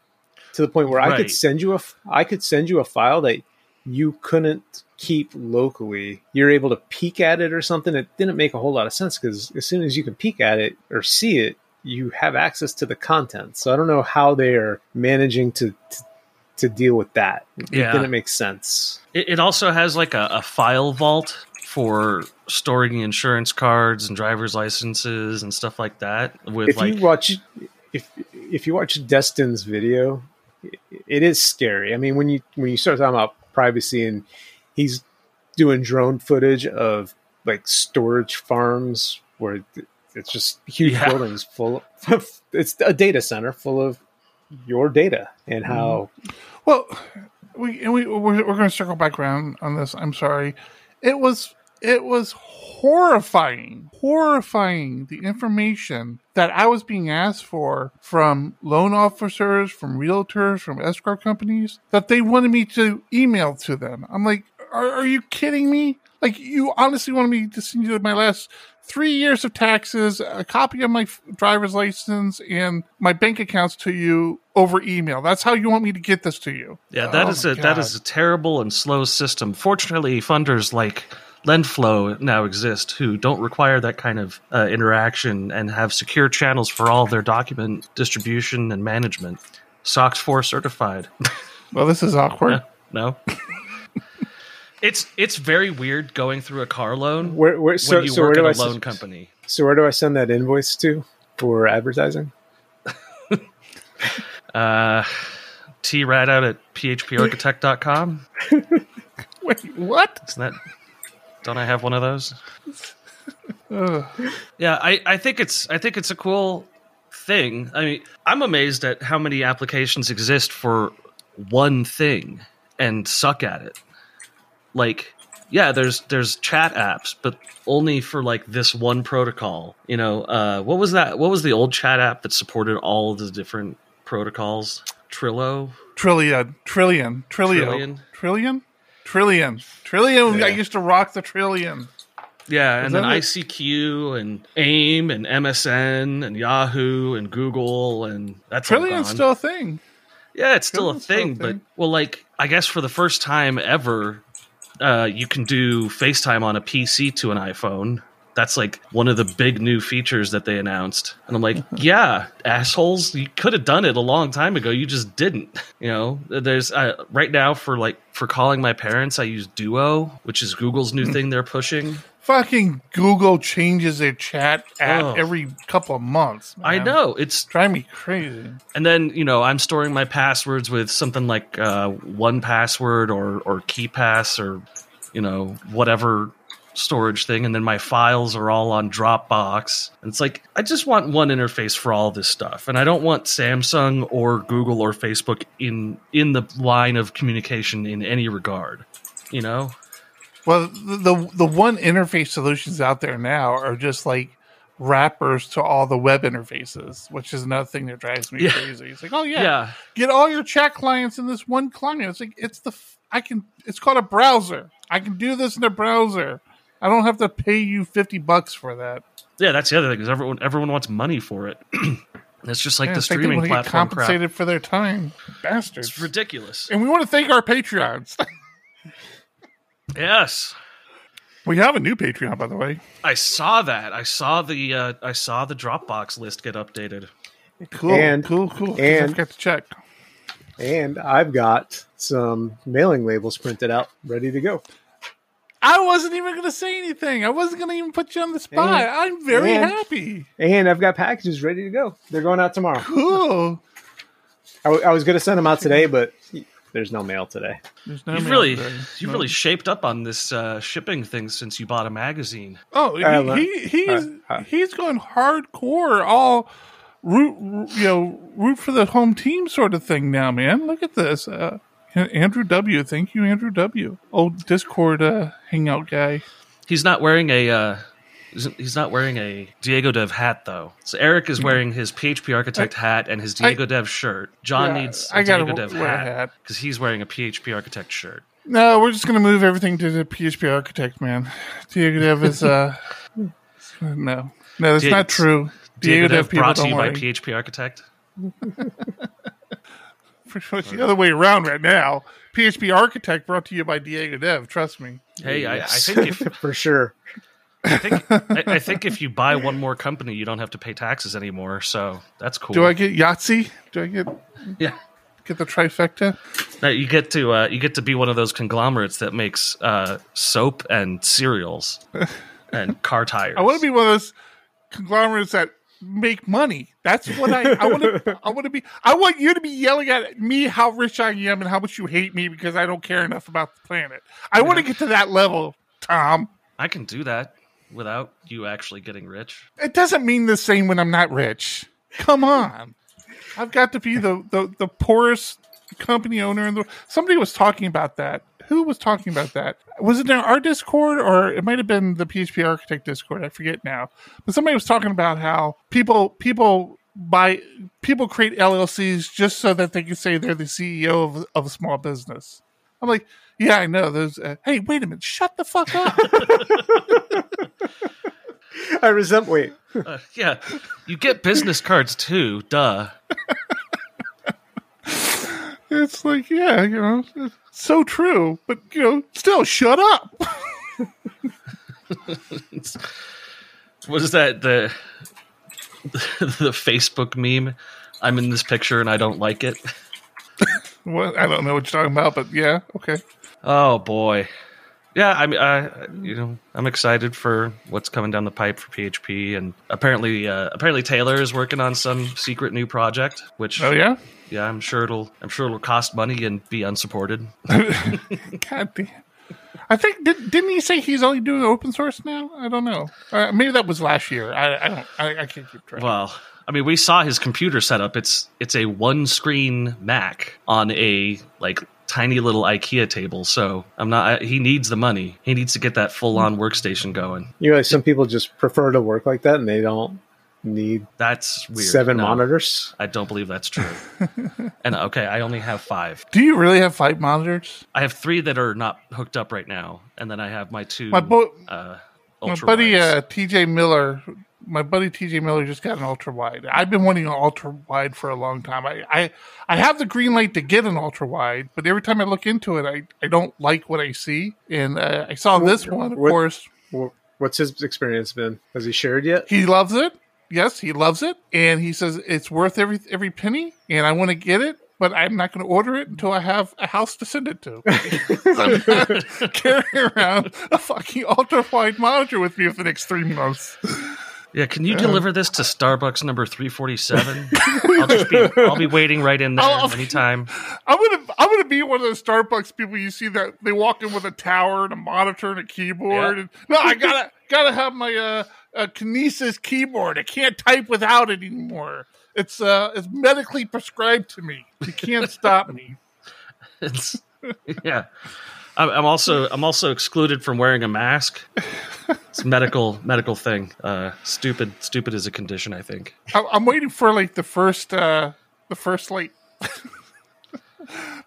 to the point where I could send you a I could send you a file that you couldn't keep locally. You're able to peek at it or something. It didn't make a whole lot of sense because as soon as you can peek at it or see it, you have access to the content. So I don't know how they are managing to to, to deal with that. It Yeah. didn't make sense. it, it also has like a, a file vault for storing insurance cards and driver's licenses and stuff like that. With if like you watch if if you watch Destin's video, it- it is scary. I mean, when you when you start talking about privacy and he's doing drone footage of like storage farms where it's just huge Yeah. buildings full of it's a data center full of your data and mm-hmm. how Well, we and we we're, we're going to circle back around on this. I'm sorry. It was it was horrifying, horrifying the information that I was being asked for from loan officers, from realtors, from escrow companies that they wanted me to email to them. I'm like, are, are you kidding me? Like, you honestly wanted me to send you my last three years of taxes, a copy of my f- driver's license, and my bank accounts to you over email. That's how you want me to get this to you. Yeah, that Oh is a that is a terrible and slow system. Fortunately, funders like Lendflow now exist who don't require that kind of uh, interaction and have secure channels for all their document distribution and management. SOX 4 certified. Well, this is awkward. no. it's it's very weird going through a car loan where where so, when you so where work do at I a s- loan company. So where do I send that invoice to for advertising? Uh, T right out at phparchitect.com. Wait, what? Isn't that? Don't I have one of those? Yeah, I, I think it's I think it's a cool thing. I mean, I'm amazed at how many applications exist for one thing and suck at it. Like, yeah, there's there's chat apps, but only for like this one protocol. You know, uh, what was that? What was the old chat app that supported all the different protocols? Trillo. Trillian, trillian, trillian, Trillian? Trillion, trillian, trillian. I used to rock the trillian. Yeah, and then it? ICQ and AIM and MSN and Yahoo and Google and that's Trillian's still a thing. Yeah, it's still a Trillian's still a thing, but well, like I guess for the first time ever, uh, you can do FaceTime on a PC to an iPhone. That's like one of the big new features that they announced, and I'm like, yeah, assholes, you could have done it a long time ago. You just didn't. You know, there's uh, right now for like for calling my parents, I use Duo, which is Google's Hmm. new thing they're pushing. Fucking Google changes their chat app Oh. every couple of months. I know it's driving me crazy. and then you know i'm storing my passwords with something like uh, 1Password or or KeePass or you know whatever storage thing and then my files are all on dropbox and it's like i just want one interface for all this stuff and i don't want samsung or google or facebook in in the line of communication in any regard you know Well, the, the the one interface solutions out there now are just like wrappers to all the web interfaces, which is another thing that drives me Yeah. crazy. It's like, oh yeah, yeah get all your chat clients in this one client. It's like it's the I can. It's called a browser. I can do this in a browser. I don't have to pay you fifty bucks for that. yeah that's the other thing is everyone everyone wants money for it it's just like Yeah, the it's like they streaming wanna get platform crap compensated for their time, bastards. it's ridiculous and we want to thank our Patreons. yes we have a new Patreon, by the way. I saw that. I saw the uh, I saw the Dropbox list get updated. Cool, And- cool, cool. and- I forgot to check. And I've got some mailing labels printed out, ready to go. I wasn't even going to say anything. I wasn't going to even put you on the spot. And- I'm very and- happy. And I've got packages ready to go. They're going out tomorrow. Cool. I was going to send them out today, but there's no mail today. There's no You've mail really, today. you've No. really shaped up on this uh, shipping thing since you bought a magazine. Oh, he, Uh, le- he he's uh, uh. he's going hardcore, all root you know root for the home team sort of thing now, man. Look at this, uh, Andrew W. Thank you, Andrew W. Old Discord uh, hangout guy. He's not wearing a. Uh, he's- not wearing a Diego Dev hat though. So Eric is wearing his PHP Architect hat and his Diego Dev shirt. John Yeah, needs I a gotta Diego Dev hat because he's wearing a PHP Architect shirt. No, we're just gonna move everything to the PHP Architect, man. Diego Dev is uh, no, no, that's not true. Diego, Diego Dev Dev people brought to you by worry. PHP Architect. It's the other way around right now. PHP Architect brought to you by Diego Dev. Trust me. Hey, I, I think if for sure. I think I, I think if you buy one more company, you don't have to pay taxes anymore. So that's cool. Do I get Yahtzee? Do I get yeah. get the trifecta? No, you get to uh, you get to be one of those conglomerates that makes uh, soap and cereals and car tires. I want to be one of those conglomerates that make money. That's what I I want to I want to be I want you to be yelling at me how rich I am and how much you hate me because I don't care enough about the planet. I want to get to that level, Tom. I can do that without you actually getting rich. It doesn't mean the same when I'm not rich. Come on. I've got to be the the, the poorest company owner in the somebody was talking about that. Who was talking about that? Was it in our Discord or it might have been the PHP Architect Discord? I forget now. But somebody was talking about how people people buy people create LLCs just so that they can say they're the CEO of, of a small business. I'm like, yeah, I know. There's. Uh, hey, wait a minute. Shut the fuck up. I resent. Wait, Uh, yeah, you get business cards too. Duh. It's like, yeah, you know, so true, but you know, still, shut up. What is that? The the Facebook meme. I'm in this picture and I don't like it. Well, I don't know what you're talking about, but yeah, okay. Oh boy. Yeah, I mean, I, you know, I'm excited for what's coming down the pipe for PHP, and apparently, uh, apparently Taylor is working on some secret new project. Which, Oh yeah, yeah, I'm sure it'll, I'm sure it'll cost money and be unsupported. God damn. I think did, didn't he say he's only doing open source now? I don't know. Uh, maybe that was last year. I, I don't. I, I can't keep track. Well, I mean, we saw his computer setup. It's, it's a one screen Mac on a like tiny little IKEA table. So I'm not. I, he needs the money. He needs to get that full on workstation going. you know, some people just prefer to work like that, and they don't need That's weird. seven No. monitors. I don't believe that's true. and okay, I only have five. Do you really have five monitors? I have three that are not hooked up right now, and then I have my two. My bo- uh, my buddy uh, TJ Miller, my buddy TJ Miller just got an ultra wide. I've been wanting an ultra wide for a long time. I, I I have the green light to get an ultra wide, but every time I look into it, I, I don't like what I see. And uh, I saw this one, of what- course. What's his experience been? Has he shared yet? He loves it. Yes, he loves it, and he says it's worth every every penny. And I want to get it, but I'm not going to order it until I have a house to send it to. I'm carrying around a fucking ultra wide monitor with me for the next three months. Yeah, can you deliver this to Starbucks number three forty seven? I'll just be I'll be waiting right in there I'll- anytime. I'm gonna I'm gonna be one of those Starbucks people you see that they walk in with a tower and a monitor and a keyboard. Yeah. And, no, I gotta gotta have my uh, uh, Kinesis keyboard. I can't type without it anymore. It's uh it's medically prescribed to me. You can't stop me. It's, yeah, I'm, also I'm also excluded from wearing a mask. It's medical medical thing. Uh, stupid stupid is a condition. I think. I'm waiting for like the first uh the first like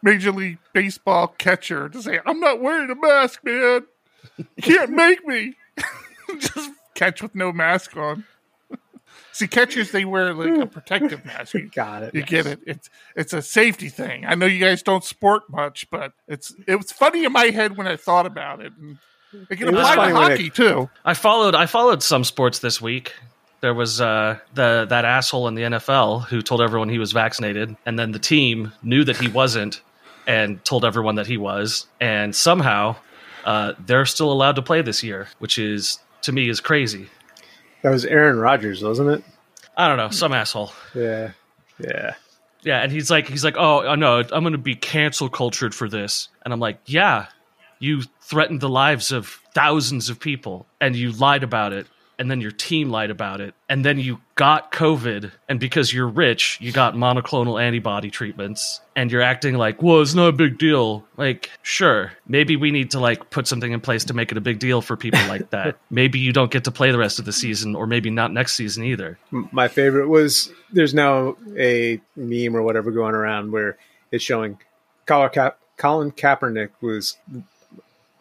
Major League Baseball catcher to say, "I'm not wearing a mask, man. You can't make me." Just catch with no mask on. See, catchers they wear like a protective mask. You, Got it. you get it. It's it's a safety thing. I know you guys don't sport much, but it's it was funny in my head when I thought about it. And it can It apply to when it- hockey too. I followed I followed some sports this week. There was uh, the that asshole in the NFL who told everyone he was vaccinated, and then the team knew that he wasn't, and told everyone that he was, and somehow uh, they're still allowed to play this year, which is to me is crazy. That was Aaron Rodgers, wasn't it? I don't know, some asshole. Yeah. Yeah. Yeah, and he's like, he's like, oh no, I'm going to be cancel cultured for this, and I'm like, yeah, you threatened the lives of thousands of people, and you lied about it, and then your team lied about it, and then you got COVID, and because you're rich, you got monoclonal antibody treatments, and you're acting like, well, it's not a big deal. Like, sure, maybe we need to like put something in place to make it a big deal for people like that. maybe you don't get to play the rest of the season, or maybe not next season either. My favorite was there's now a meme or whatever going around where it's showing Colin, Ka- Colin Kaepernick was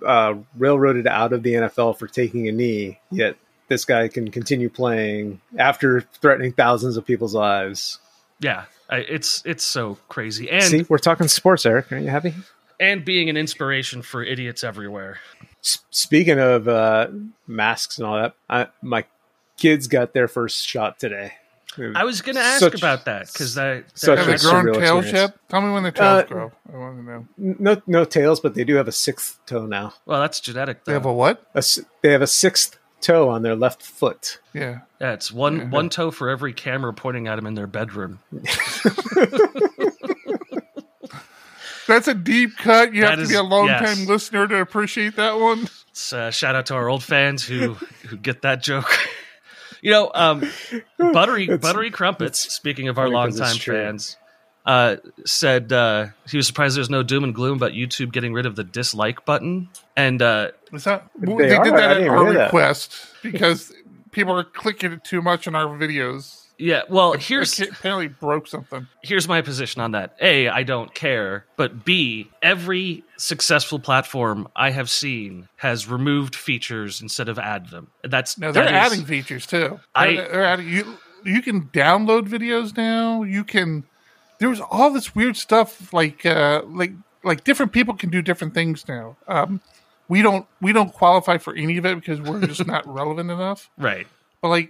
uh, railroaded out of the NFL for taking a knee, yet this guy can continue playing after threatening thousands of people's lives. Yeah, I, it's it's so crazy, and See, we're talking sports, Eric. Aren't you happy? and being an inspiration for idiots everywhere. S- speaking of uh, masks and all that, I, my kids got their first shot today. I was going to ask Such- about that because that, such Have a they grown surreal tails experience. yet? Tell me when the tails Uh, grow. I want to know. No, no tails, but they do have a sixth toe now. well, that's genetic. They have a what? A s they have a sixth toe on their left foot. Yeah. yeah, it's one Yeah. one toe for every camera pointing at them in their bedroom. That's a deep cut. You That have to is- be a long time yes. listener to appreciate that one. It's, uh, shout out to our old fans who who get that joke. you know, um, buttery It's- buttery crumpets. Speaking of our funny 'cause it's longtime true. fans, uh, said uh, he was surprised there's no doom and gloom about YouTube getting rid of the dislike button. And uh, Is that They they, did that at didn't our hear that. request because people are clicking it too much in our videos. yeah, well, here's It apparently broke something. here's my position on that. A, I don't care, but B, every successful platform I have seen has removed features instead of added them. That's No, they're that is- adding features too. I- they're, they're adding you. You can download videos now. You can. There was all this weird stuff like uh, like like different people can do different things now. Um, we don't we don't qualify for any of it because we're just not relevant enough. right. But like,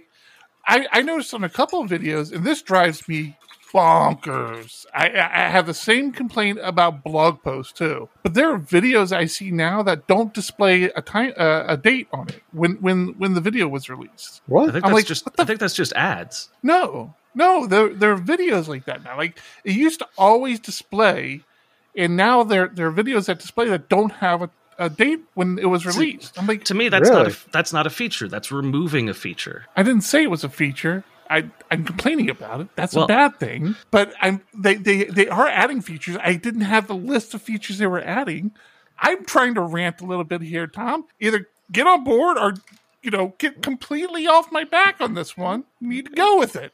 I, I noticed on a couple of videos, and this drives me bonkers. I, I I have the same complaint about blog posts too. But there are videos I see now that don't display a time uh, a date on it when when when the video was released. I What? think I'm that's like, just I think that's just ads. No, no, there there are videos like that now. Like it used to always display, and now there there are videos that display that don't have a, a date when it was released. I'm like, To me, that's not a, that's not a feature. That's removing a feature. I didn't say it was a feature. I, I'm complaining about it. That's Well- a bad thing. But I'm they, they they are adding features. I didn't have the list of features they were adding. I'm trying to rant a little bit here, Tom. Either get on board or you know get completely off my back on this one. You need to go with it.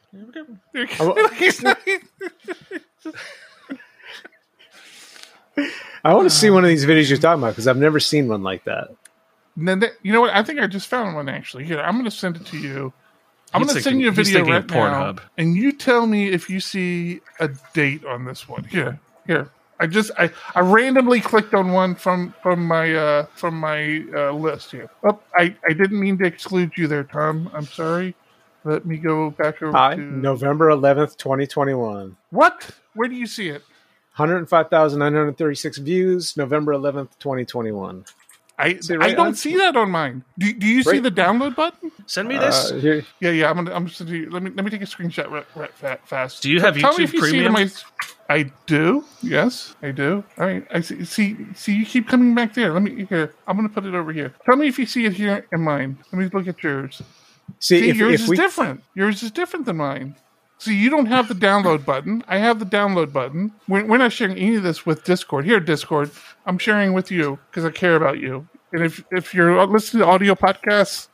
I want to see one of these videos you're talking about because I've never seen one like that. And then that- you know what? I think I just found one actually. Here, I'm going to send it to you. I'm going to send you a video thinking right now, Pornhub. and you tell me if you see a date on this one. Here, here. I just I, I randomly clicked on one from from my uh from my uh, list here. Oh, I I didn't mean to exclude you there, Tom. I'm sorry. Let me go back over Hi, to November 11th, 2021. what? Where do you see it? 105,936 views, November 11th, 2021. I See, I don't on- see that on mine. Do, do you see the download button? Send me this. Uh, here, Yeah, yeah. I'm gonna. I'm just gonna do. Let me let me take a screenshot right, right, fa- fast. Do you have Tell me YouTube if you Premium? on my- I do. Yes, I do. All right. I see. See. See. You keep coming back there. Let me here. I'm gonna put it over here. Tell me if you see it here in mine. Let me look at yours. see, See, if, yours if is we, different. Yours is different than mine. See, you don't have the download button. I have the download button. We're, we're not sharing any of this with Discord. Here, Discord, I'm sharing with you because I care about you. And if if you're listening to audio podcasts,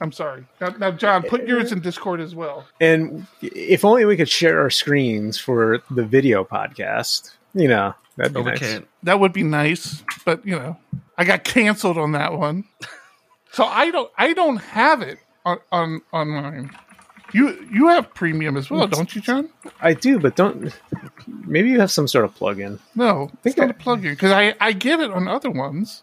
I'm sorry. Now, now, John, put yours in Discord as well. and if only we could share our screens for the video podcast, you know, that'd be we nice. can't. That would be nice, but you know, I got canceled on that one. So I don't I don't have it on on, on mine. You you have premium as well, don't you, John? I do, but don't. Maybe you have some sort of plug-in. No, it's think not I- a plug-in because I I get it on other ones.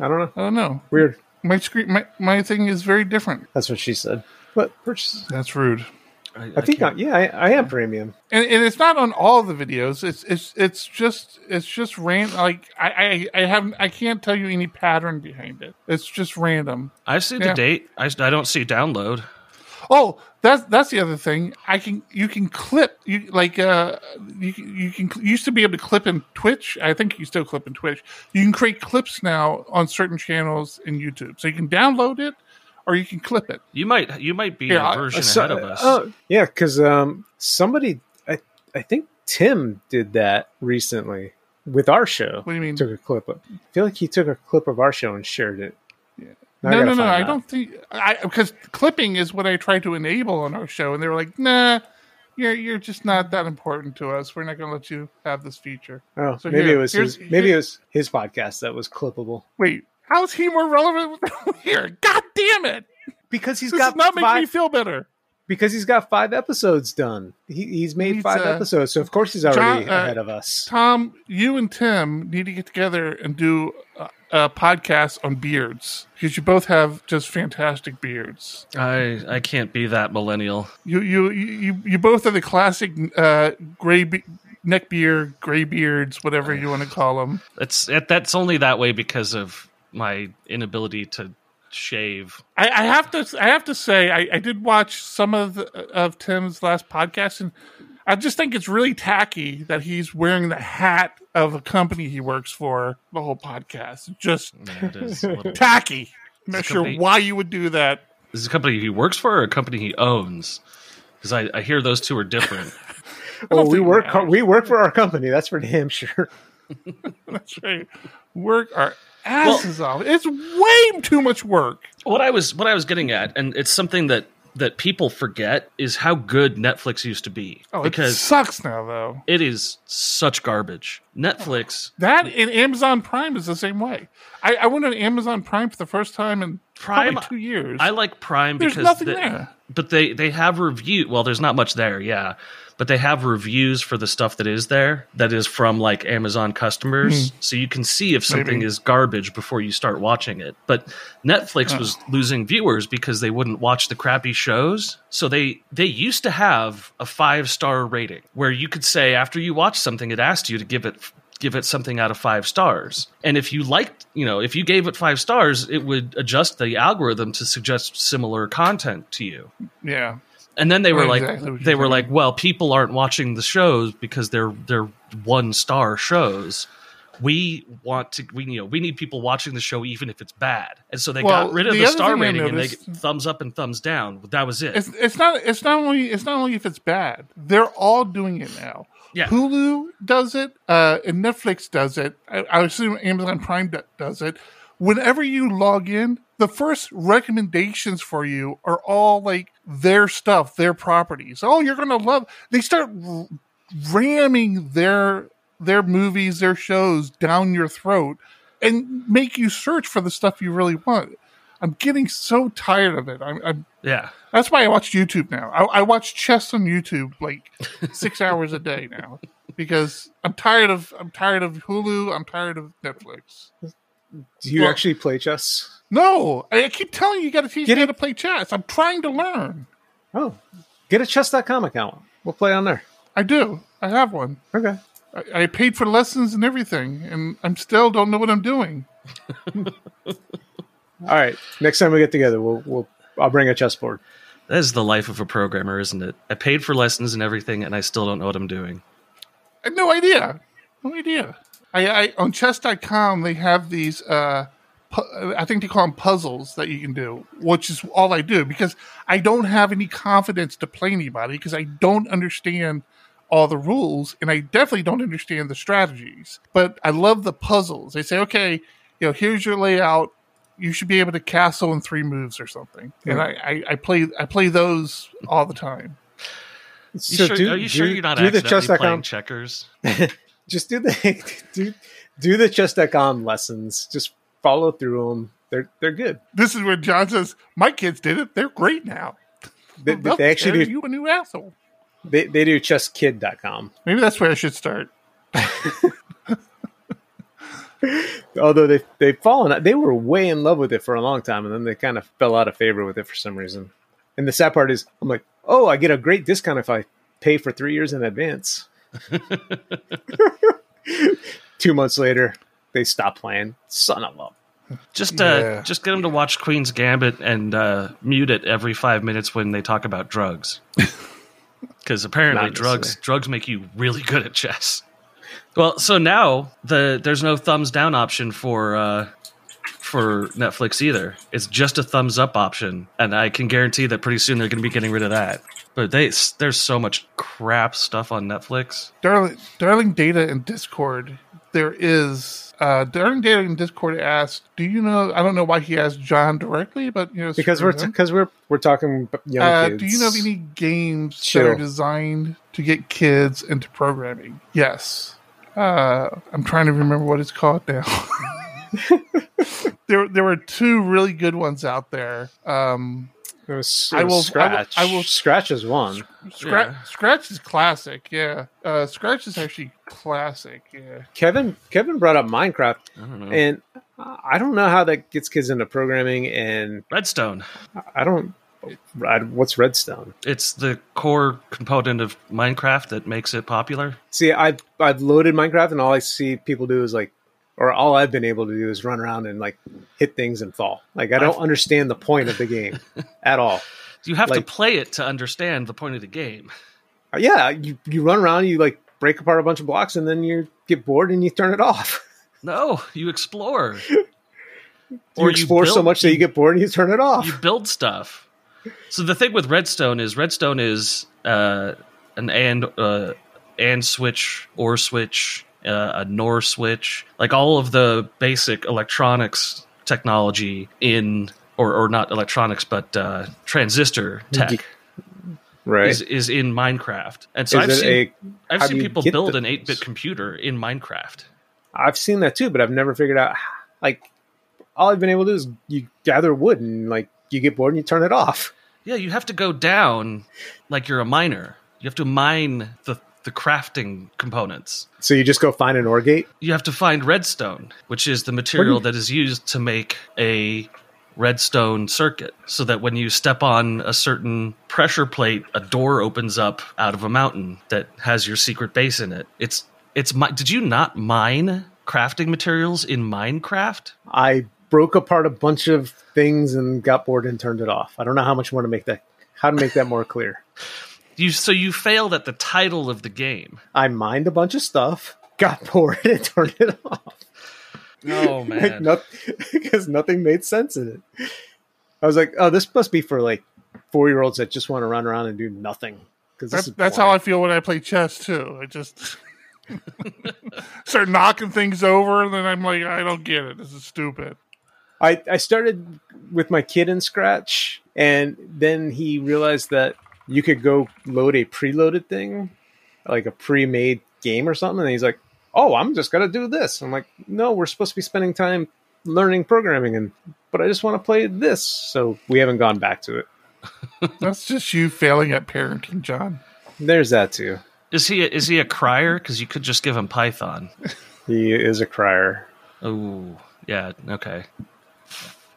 I don't know. I don't know. Weird. My screen my, my thing is very different. That's what she said. But purchase. That's rude. I, I think, I, yeah, I, I am premium. and, and it's not on all the videos. It's it's it's just it's just random. Like I, I I haven't I can't tell you any pattern behind it. It's just random. I see Yeah. the date. I, I don't see download. Oh, that's that's the other thing. I can you can clip you like uh you can- you can you used to be able to clip in Twitch. I think you still clip in Twitch. You can create clips now on certain channels in YouTube. So you can download it or you can clip it. You might you might be Yeah, I- a version So- ahead of us. Oh, yeah, because um, somebody, I, I think Tim did that recently with our show. What do you mean? Took a clip. Of, I feel like he took a clip of our show and shared it. Now no, no, no. I out. don't think I because clipping is what I tried to enable on our show, and they were like, "Nah, you're you're just not that important to us. We're not going to let you have this feature." Oh, So maybe here- it was his. Maybe it was his podcast that was clippable Wait, how is he more relevant here? God damn it! because he's This got not making five. me feel better. because he's got five episodes done. He, he's made needs, five uh, episodes, so of course he's already John- uh, ahead of us. Tom, you and Tim need to get together and do a, a podcast on beards because you both have just fantastic beards. I I can't be that millennial. You you you you both are the classic uh, gray be- neck beard, gray beards, whatever you want to call them. It's it, that's only that way because of my inability to shave. I, I have to I have to say I, I did watch some of the, of Tim's last podcast and I just think it's really tacky that he's wearing the hat of a company he works for the whole podcast. Just Yeah, it is a little- tacky. I'm not sure company- why you would do that. Is this a company he works for or a company he owns? Because I, I hear those two are different. Oh, we work. matters. We work for our company. That's for damn sure. That's right. Work our asses off. It's way too much work. what I was what I was getting at, and it's something that that people forget is how good Netflix used to be. Oh, it because sucks now though. it is such garbage. Netflix That and Amazon Prime is the same way. I, I went on Amazon Prime for the first time in Prime- probably two years. I like Prime There's because nothing they- there. but they they have review. Well, there's not much there, yeah, but they have reviews for the stuff that is there that is from like Amazon customers, hmm. so you can see if something. Maybe. is garbage before you start watching it. But Netflix was losing viewers because they wouldn't watch the crappy shows. So they they used to have a five star rating where you could say after you watch something, it asked you to give it give it something out of five stars. And if you liked, you know, if you gave it five stars, it would adjust the algorithm to suggest similar content to you. yeah. And then they were Right, like, exactly they were saying. like, well, people aren't watching the shows because they're they're one star shows. We want to, we you know, we need people watching the show even if it's bad. And so they Well, got rid of the the, star rating and they get thumbs up and thumbs down. That was it. It's it's not it's not only it's not only if it's bad. They're all doing it now. Yeah. Hulu does it, uh, and Netflix does it. I, I assume Amazon Prime do- does it. Whenever you log in, the first recommendations for you are all like their stuff, their properties. Oh, you're gonna love. They start r- ramming their their movies, their shows down your throat, and make you search for the stuff you really want. I'm getting so tired of it. I'm, I'm yeah. that's why I watch YouTube now. I, I watch chess on YouTube like six hours a day now because I'm tired of I'm tired of Hulu. I'm tired of Netflix. Do you Well- actually play chess? No, I I keep telling you, you got to teach Get me how to play chess. I'm trying to learn. Oh, get a chess.com account. We'll play on there. I do. I have one. Okay. I, I paid for lessons and everything, and I'm still don't know what I'm doing. All right. Next time we get together, we'll we'll I'll bring a chessboard. That is the life of a programmer, isn't it? I paid for lessons and everything, and I still don't know what I'm doing. I had no idea. No idea. I, I on chess.com they have these uh pu- I think they call them puzzles that you can do, which is all I do because I don't have any confidence to play anybody because I don't understand all the rules and I definitely don't understand the strategies. But I love the puzzles. They say, okay, you know, here's your layout. You should be able to castle in three moves or something. And hmm. I, I, I play I play those all the time. You So sure, do- are you sure do- you're not do the chess.com playing checkers? just do the do do the chess.com lessons. Just follow through them. They're they're good. This is where John says, My kids did it. They're great now. They, They'll they actually do you a new asshole. they, they do chesskid.com. Maybe that's where I should start. Although they they've fallen out, they were way in love with it for a long time and then they kind of fell out of favor with it for some reason. And the sad part is I'm like, oh, I get a great discount if I pay for three years in advance. Two months later, they stop playing. Son of a. Just uh, Yeah. just get them to watch Queen's Gambit and uh, mute it every five minutes when they talk about drugs. Because apparently Not drugs drugs make you really good at chess. Well, so now the there's no thumbs down option for uh, for Netflix either. It's just a thumbs up option, and I can guarantee that pretty soon they're going to be getting rid of that. But they there's so much crap stuff on Netflix. Darling, Darling Data and Discord, there is. Uh, Darling Data in Discord asked, "Do you know?" I don't know why he asked John directly, but you know, Because we're because we're we're talking young Uh, kids. do you know of any games that are designed to get kids into programming? Yes. Uh, I'm trying to remember what it's called now. there, there were two really good ones out there. Um, It was, I it was will- I will- scratch. I will- scratch is one. Scra- Yeah. Scratch is classic. Yeah, uh, Scratch is actually classic. Yeah. Kevin Kevin brought up Minecraft, I don't know. and I don't know how that gets kids into programming, and Redstone. I don't. I, what's Redstone? It's the core component of Minecraft that makes it popular. See, I've I've loaded Minecraft, and all I see people do is like, or all I've been able to do is run around and like hit things and fall. Like I don't I've- understand the point of the game at all. You have to play it to understand the point of the game. Uh, Yeah, you you run around, you like break apart a bunch of blocks, and then you get bored and you turn it off. No, you explore. Or you explore so build- much that you get bored and you turn it off. you build stuff. So the thing with Redstone is Redstone is uh, an and uh, and switch or switch, uh, a NOR switch, like all of the basic electronics technology in or or not electronics but uh, transistor tech right? is is in Minecraft. And so Is I've seen a I've seen people build an 8-bit computer in Minecraft. I've seen that too, but I've never figured out like all I've been able to do is you gather wood and like you get bored and you turn it off. Yeah, you have to go down like you're a miner. You have to mine the the crafting components. So you just go find an ore gate. You have to find redstone, which is the material that is used to make a redstone circuit so that when you step on a certain pressure plate, a door opens up out of a mountain that has your secret base in it. It's it's mi- did you not mine crafting materials in Minecraft? I broke apart a bunch of things and got bored and turned it off. I don't know how much more to make that how to make that more clear. You so you failed at the title of the game. I mined a bunch of stuff, got bored and turned it off. Oh Like not, because nothing made sense in it. I was like, oh, this must be for like four year olds that just want to run around and do nothing. Because That's, that's how I feel when I play chess too. I just start knocking things over, and then I'm like, I don't get it. This is stupid. I, I started with my kid in Scratch, and then he realized that you could go load a preloaded thing, like a pre-made game or something, and he's like, "Oh, I'm just gonna do this." I'm like, "No, we're supposed to be spending time learning programming, and but I just want to play this." So we haven't gone back to it. That's just you failing at parenting, John. There's that too. Is he a, is he a crier? Because you could just give him Python. He is a crier. Oh, yeah, okay.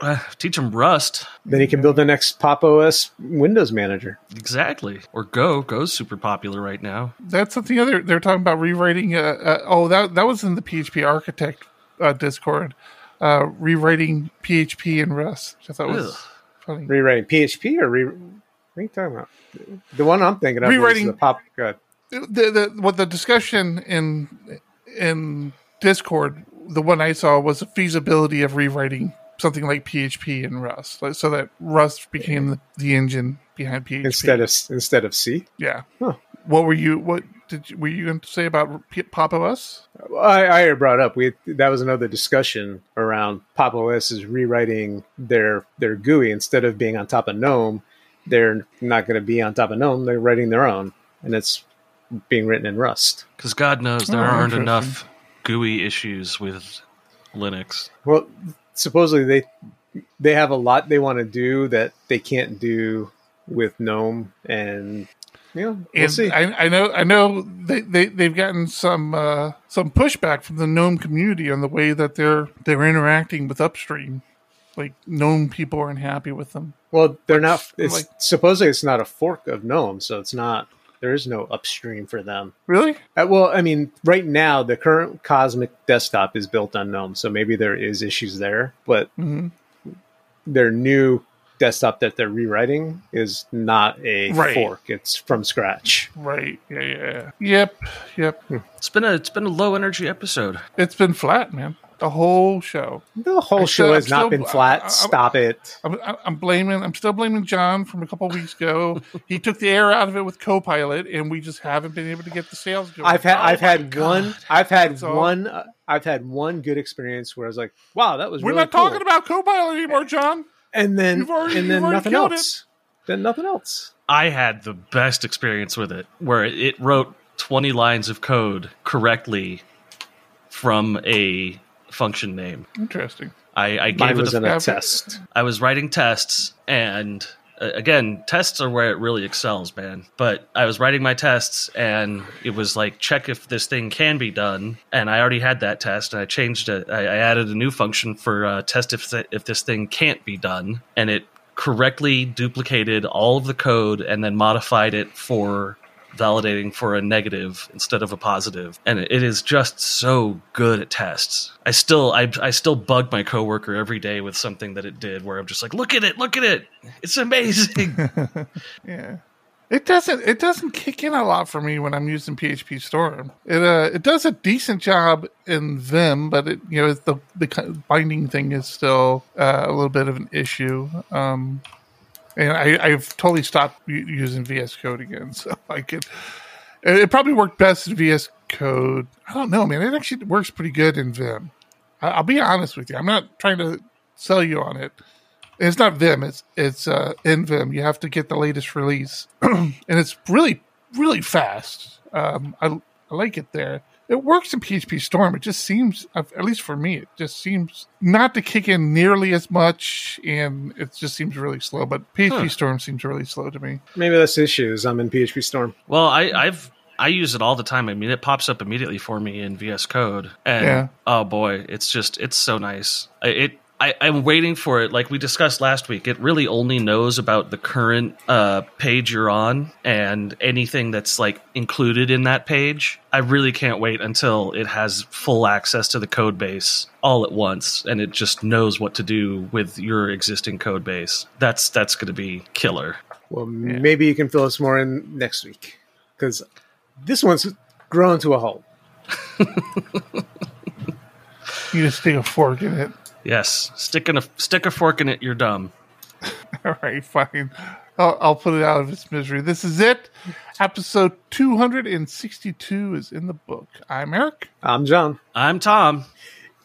Uh, teach him Rust. Then he can build the next Pop OS Windows manager. Exactly. Or Go. Go's super popular right now. That's something other. They're talking about rewriting. Uh, uh, oh, that that was in the PHP Architect uh, Discord. Uh, rewriting PHP and Rust, which I thought was Ugh. funny. Rewriting PHP or re- what are you talking about? The one I'm thinking of Rewriting- was the Pop. God. the, the what the discussion in in Discord, the one I saw was the feasibility of rewriting something like PHP and Rust, like, so that Rust became the, the engine behind PHP instead of instead of C. yeah. Huh. What were you? What did you, were you going to say about P- Pop OS? I, I brought up we that was another discussion around Pop OS is rewriting their their GUI instead of being on top of GNOME. They're not going to be on top of GNOME. They're writing their own, and it's being written in Rust. Because God knows there Oh, aren't enough GUI issues with Linux. Well, supposedly they they have a lot they want to do that they can't do with GNOME, and you know we'll And see. I, I know, I know they, they they've gotten some uh, some pushback from the GNOME community on the way that they're they're interacting with upstream. like gnome people aren't happy with them. Well, they're not. It's like- supposedly it's not a fork of GNOME, so it's not. There is no upstream for them. Really? Uh, well, I mean, right now the current Cosmic desktop is built on GNOME, so maybe there is issues there. But hmm their new desktop that they're rewriting is not a Right. fork; it's from scratch. Right. Yeah. Yeah. Yep. Yep. It's been a it's been a low energy episode. It's been flat, man. The whole show. The whole I show still- has I'm not still- been flat. I- Stop it. I'm, I'm blaming. I'm still blaming John from a couple weeks ago. he took the air out of it with Copilot, and we just haven't been able to get the sales going. I've had Oh I've my had one I've had That's all. one uh, I've had one good experience where I was like, wow, that was We're really not talking cool. about Copilot anymore, John. and then You've already- and then you've nothing killed else. Then nothing else. I had the best experience with it, where it wrote 20 lines of code correctly from a function name. Interesting. I, I gave Mine it a, in a test. I was writing tests, and uh, again, tests are where it really excels, man. But I was writing my tests, and it was like, check if this thing can be done. And I already had that test, and I changed it. I, I added a new function for uh, test if th- if this thing can't be done, and it correctly duplicated all of the code and then modified it for validating for a negative instead of a positive and it is just so good at tests i still I, I still bug my coworker every day with something that it did where i'm just like look at it look at it it's amazing Yeah. It doesn't. It doesn't kick in a lot for me when I'm using PHP Storm. It uh, it does a decent job in Vim, but it you know the the binding thing is still uh, a little bit of an issue. Um, and I, I've totally stopped using VS Code again, so I could. It probably worked best in VS Code. I don't know, man. It actually works pretty good in Vim. I, I'll be honest with you. I'm not trying to sell you on it. It's not Vim. It's it's uh, in Vim. You have to get the latest release, and it's really really fast. Um, I, I like it there. It works in PHP Storm. It just seems, at least for me, it just seems not to kick in nearly as much, and it just seems really slow. But PHP Huh. Storm seems really slow to me. Maybe that's the issue. Is I'm in PHP Storm. well i i've i use it all the time i mean it pops up immediately for me in vs code and Yeah. oh boy it's just it's so nice it I, I'm waiting for it. Like we discussed last week, it really only knows about the current uh, page you're on and anything that's like included in that page. I really can't wait until it has full access to the code base all at once, and it just knows what to do with your existing code base. That's that's going to be killer. Well, maybe you can fill us more in next week because this one's grown to a halt. You just stick a fork in it. Yes, stick in a stick a fork in it. You're dumb. All right, fine. I'll, I'll put it out of its misery. This is it. Episode 262 is in the book. I'm Eric. I'm John. I'm Tom.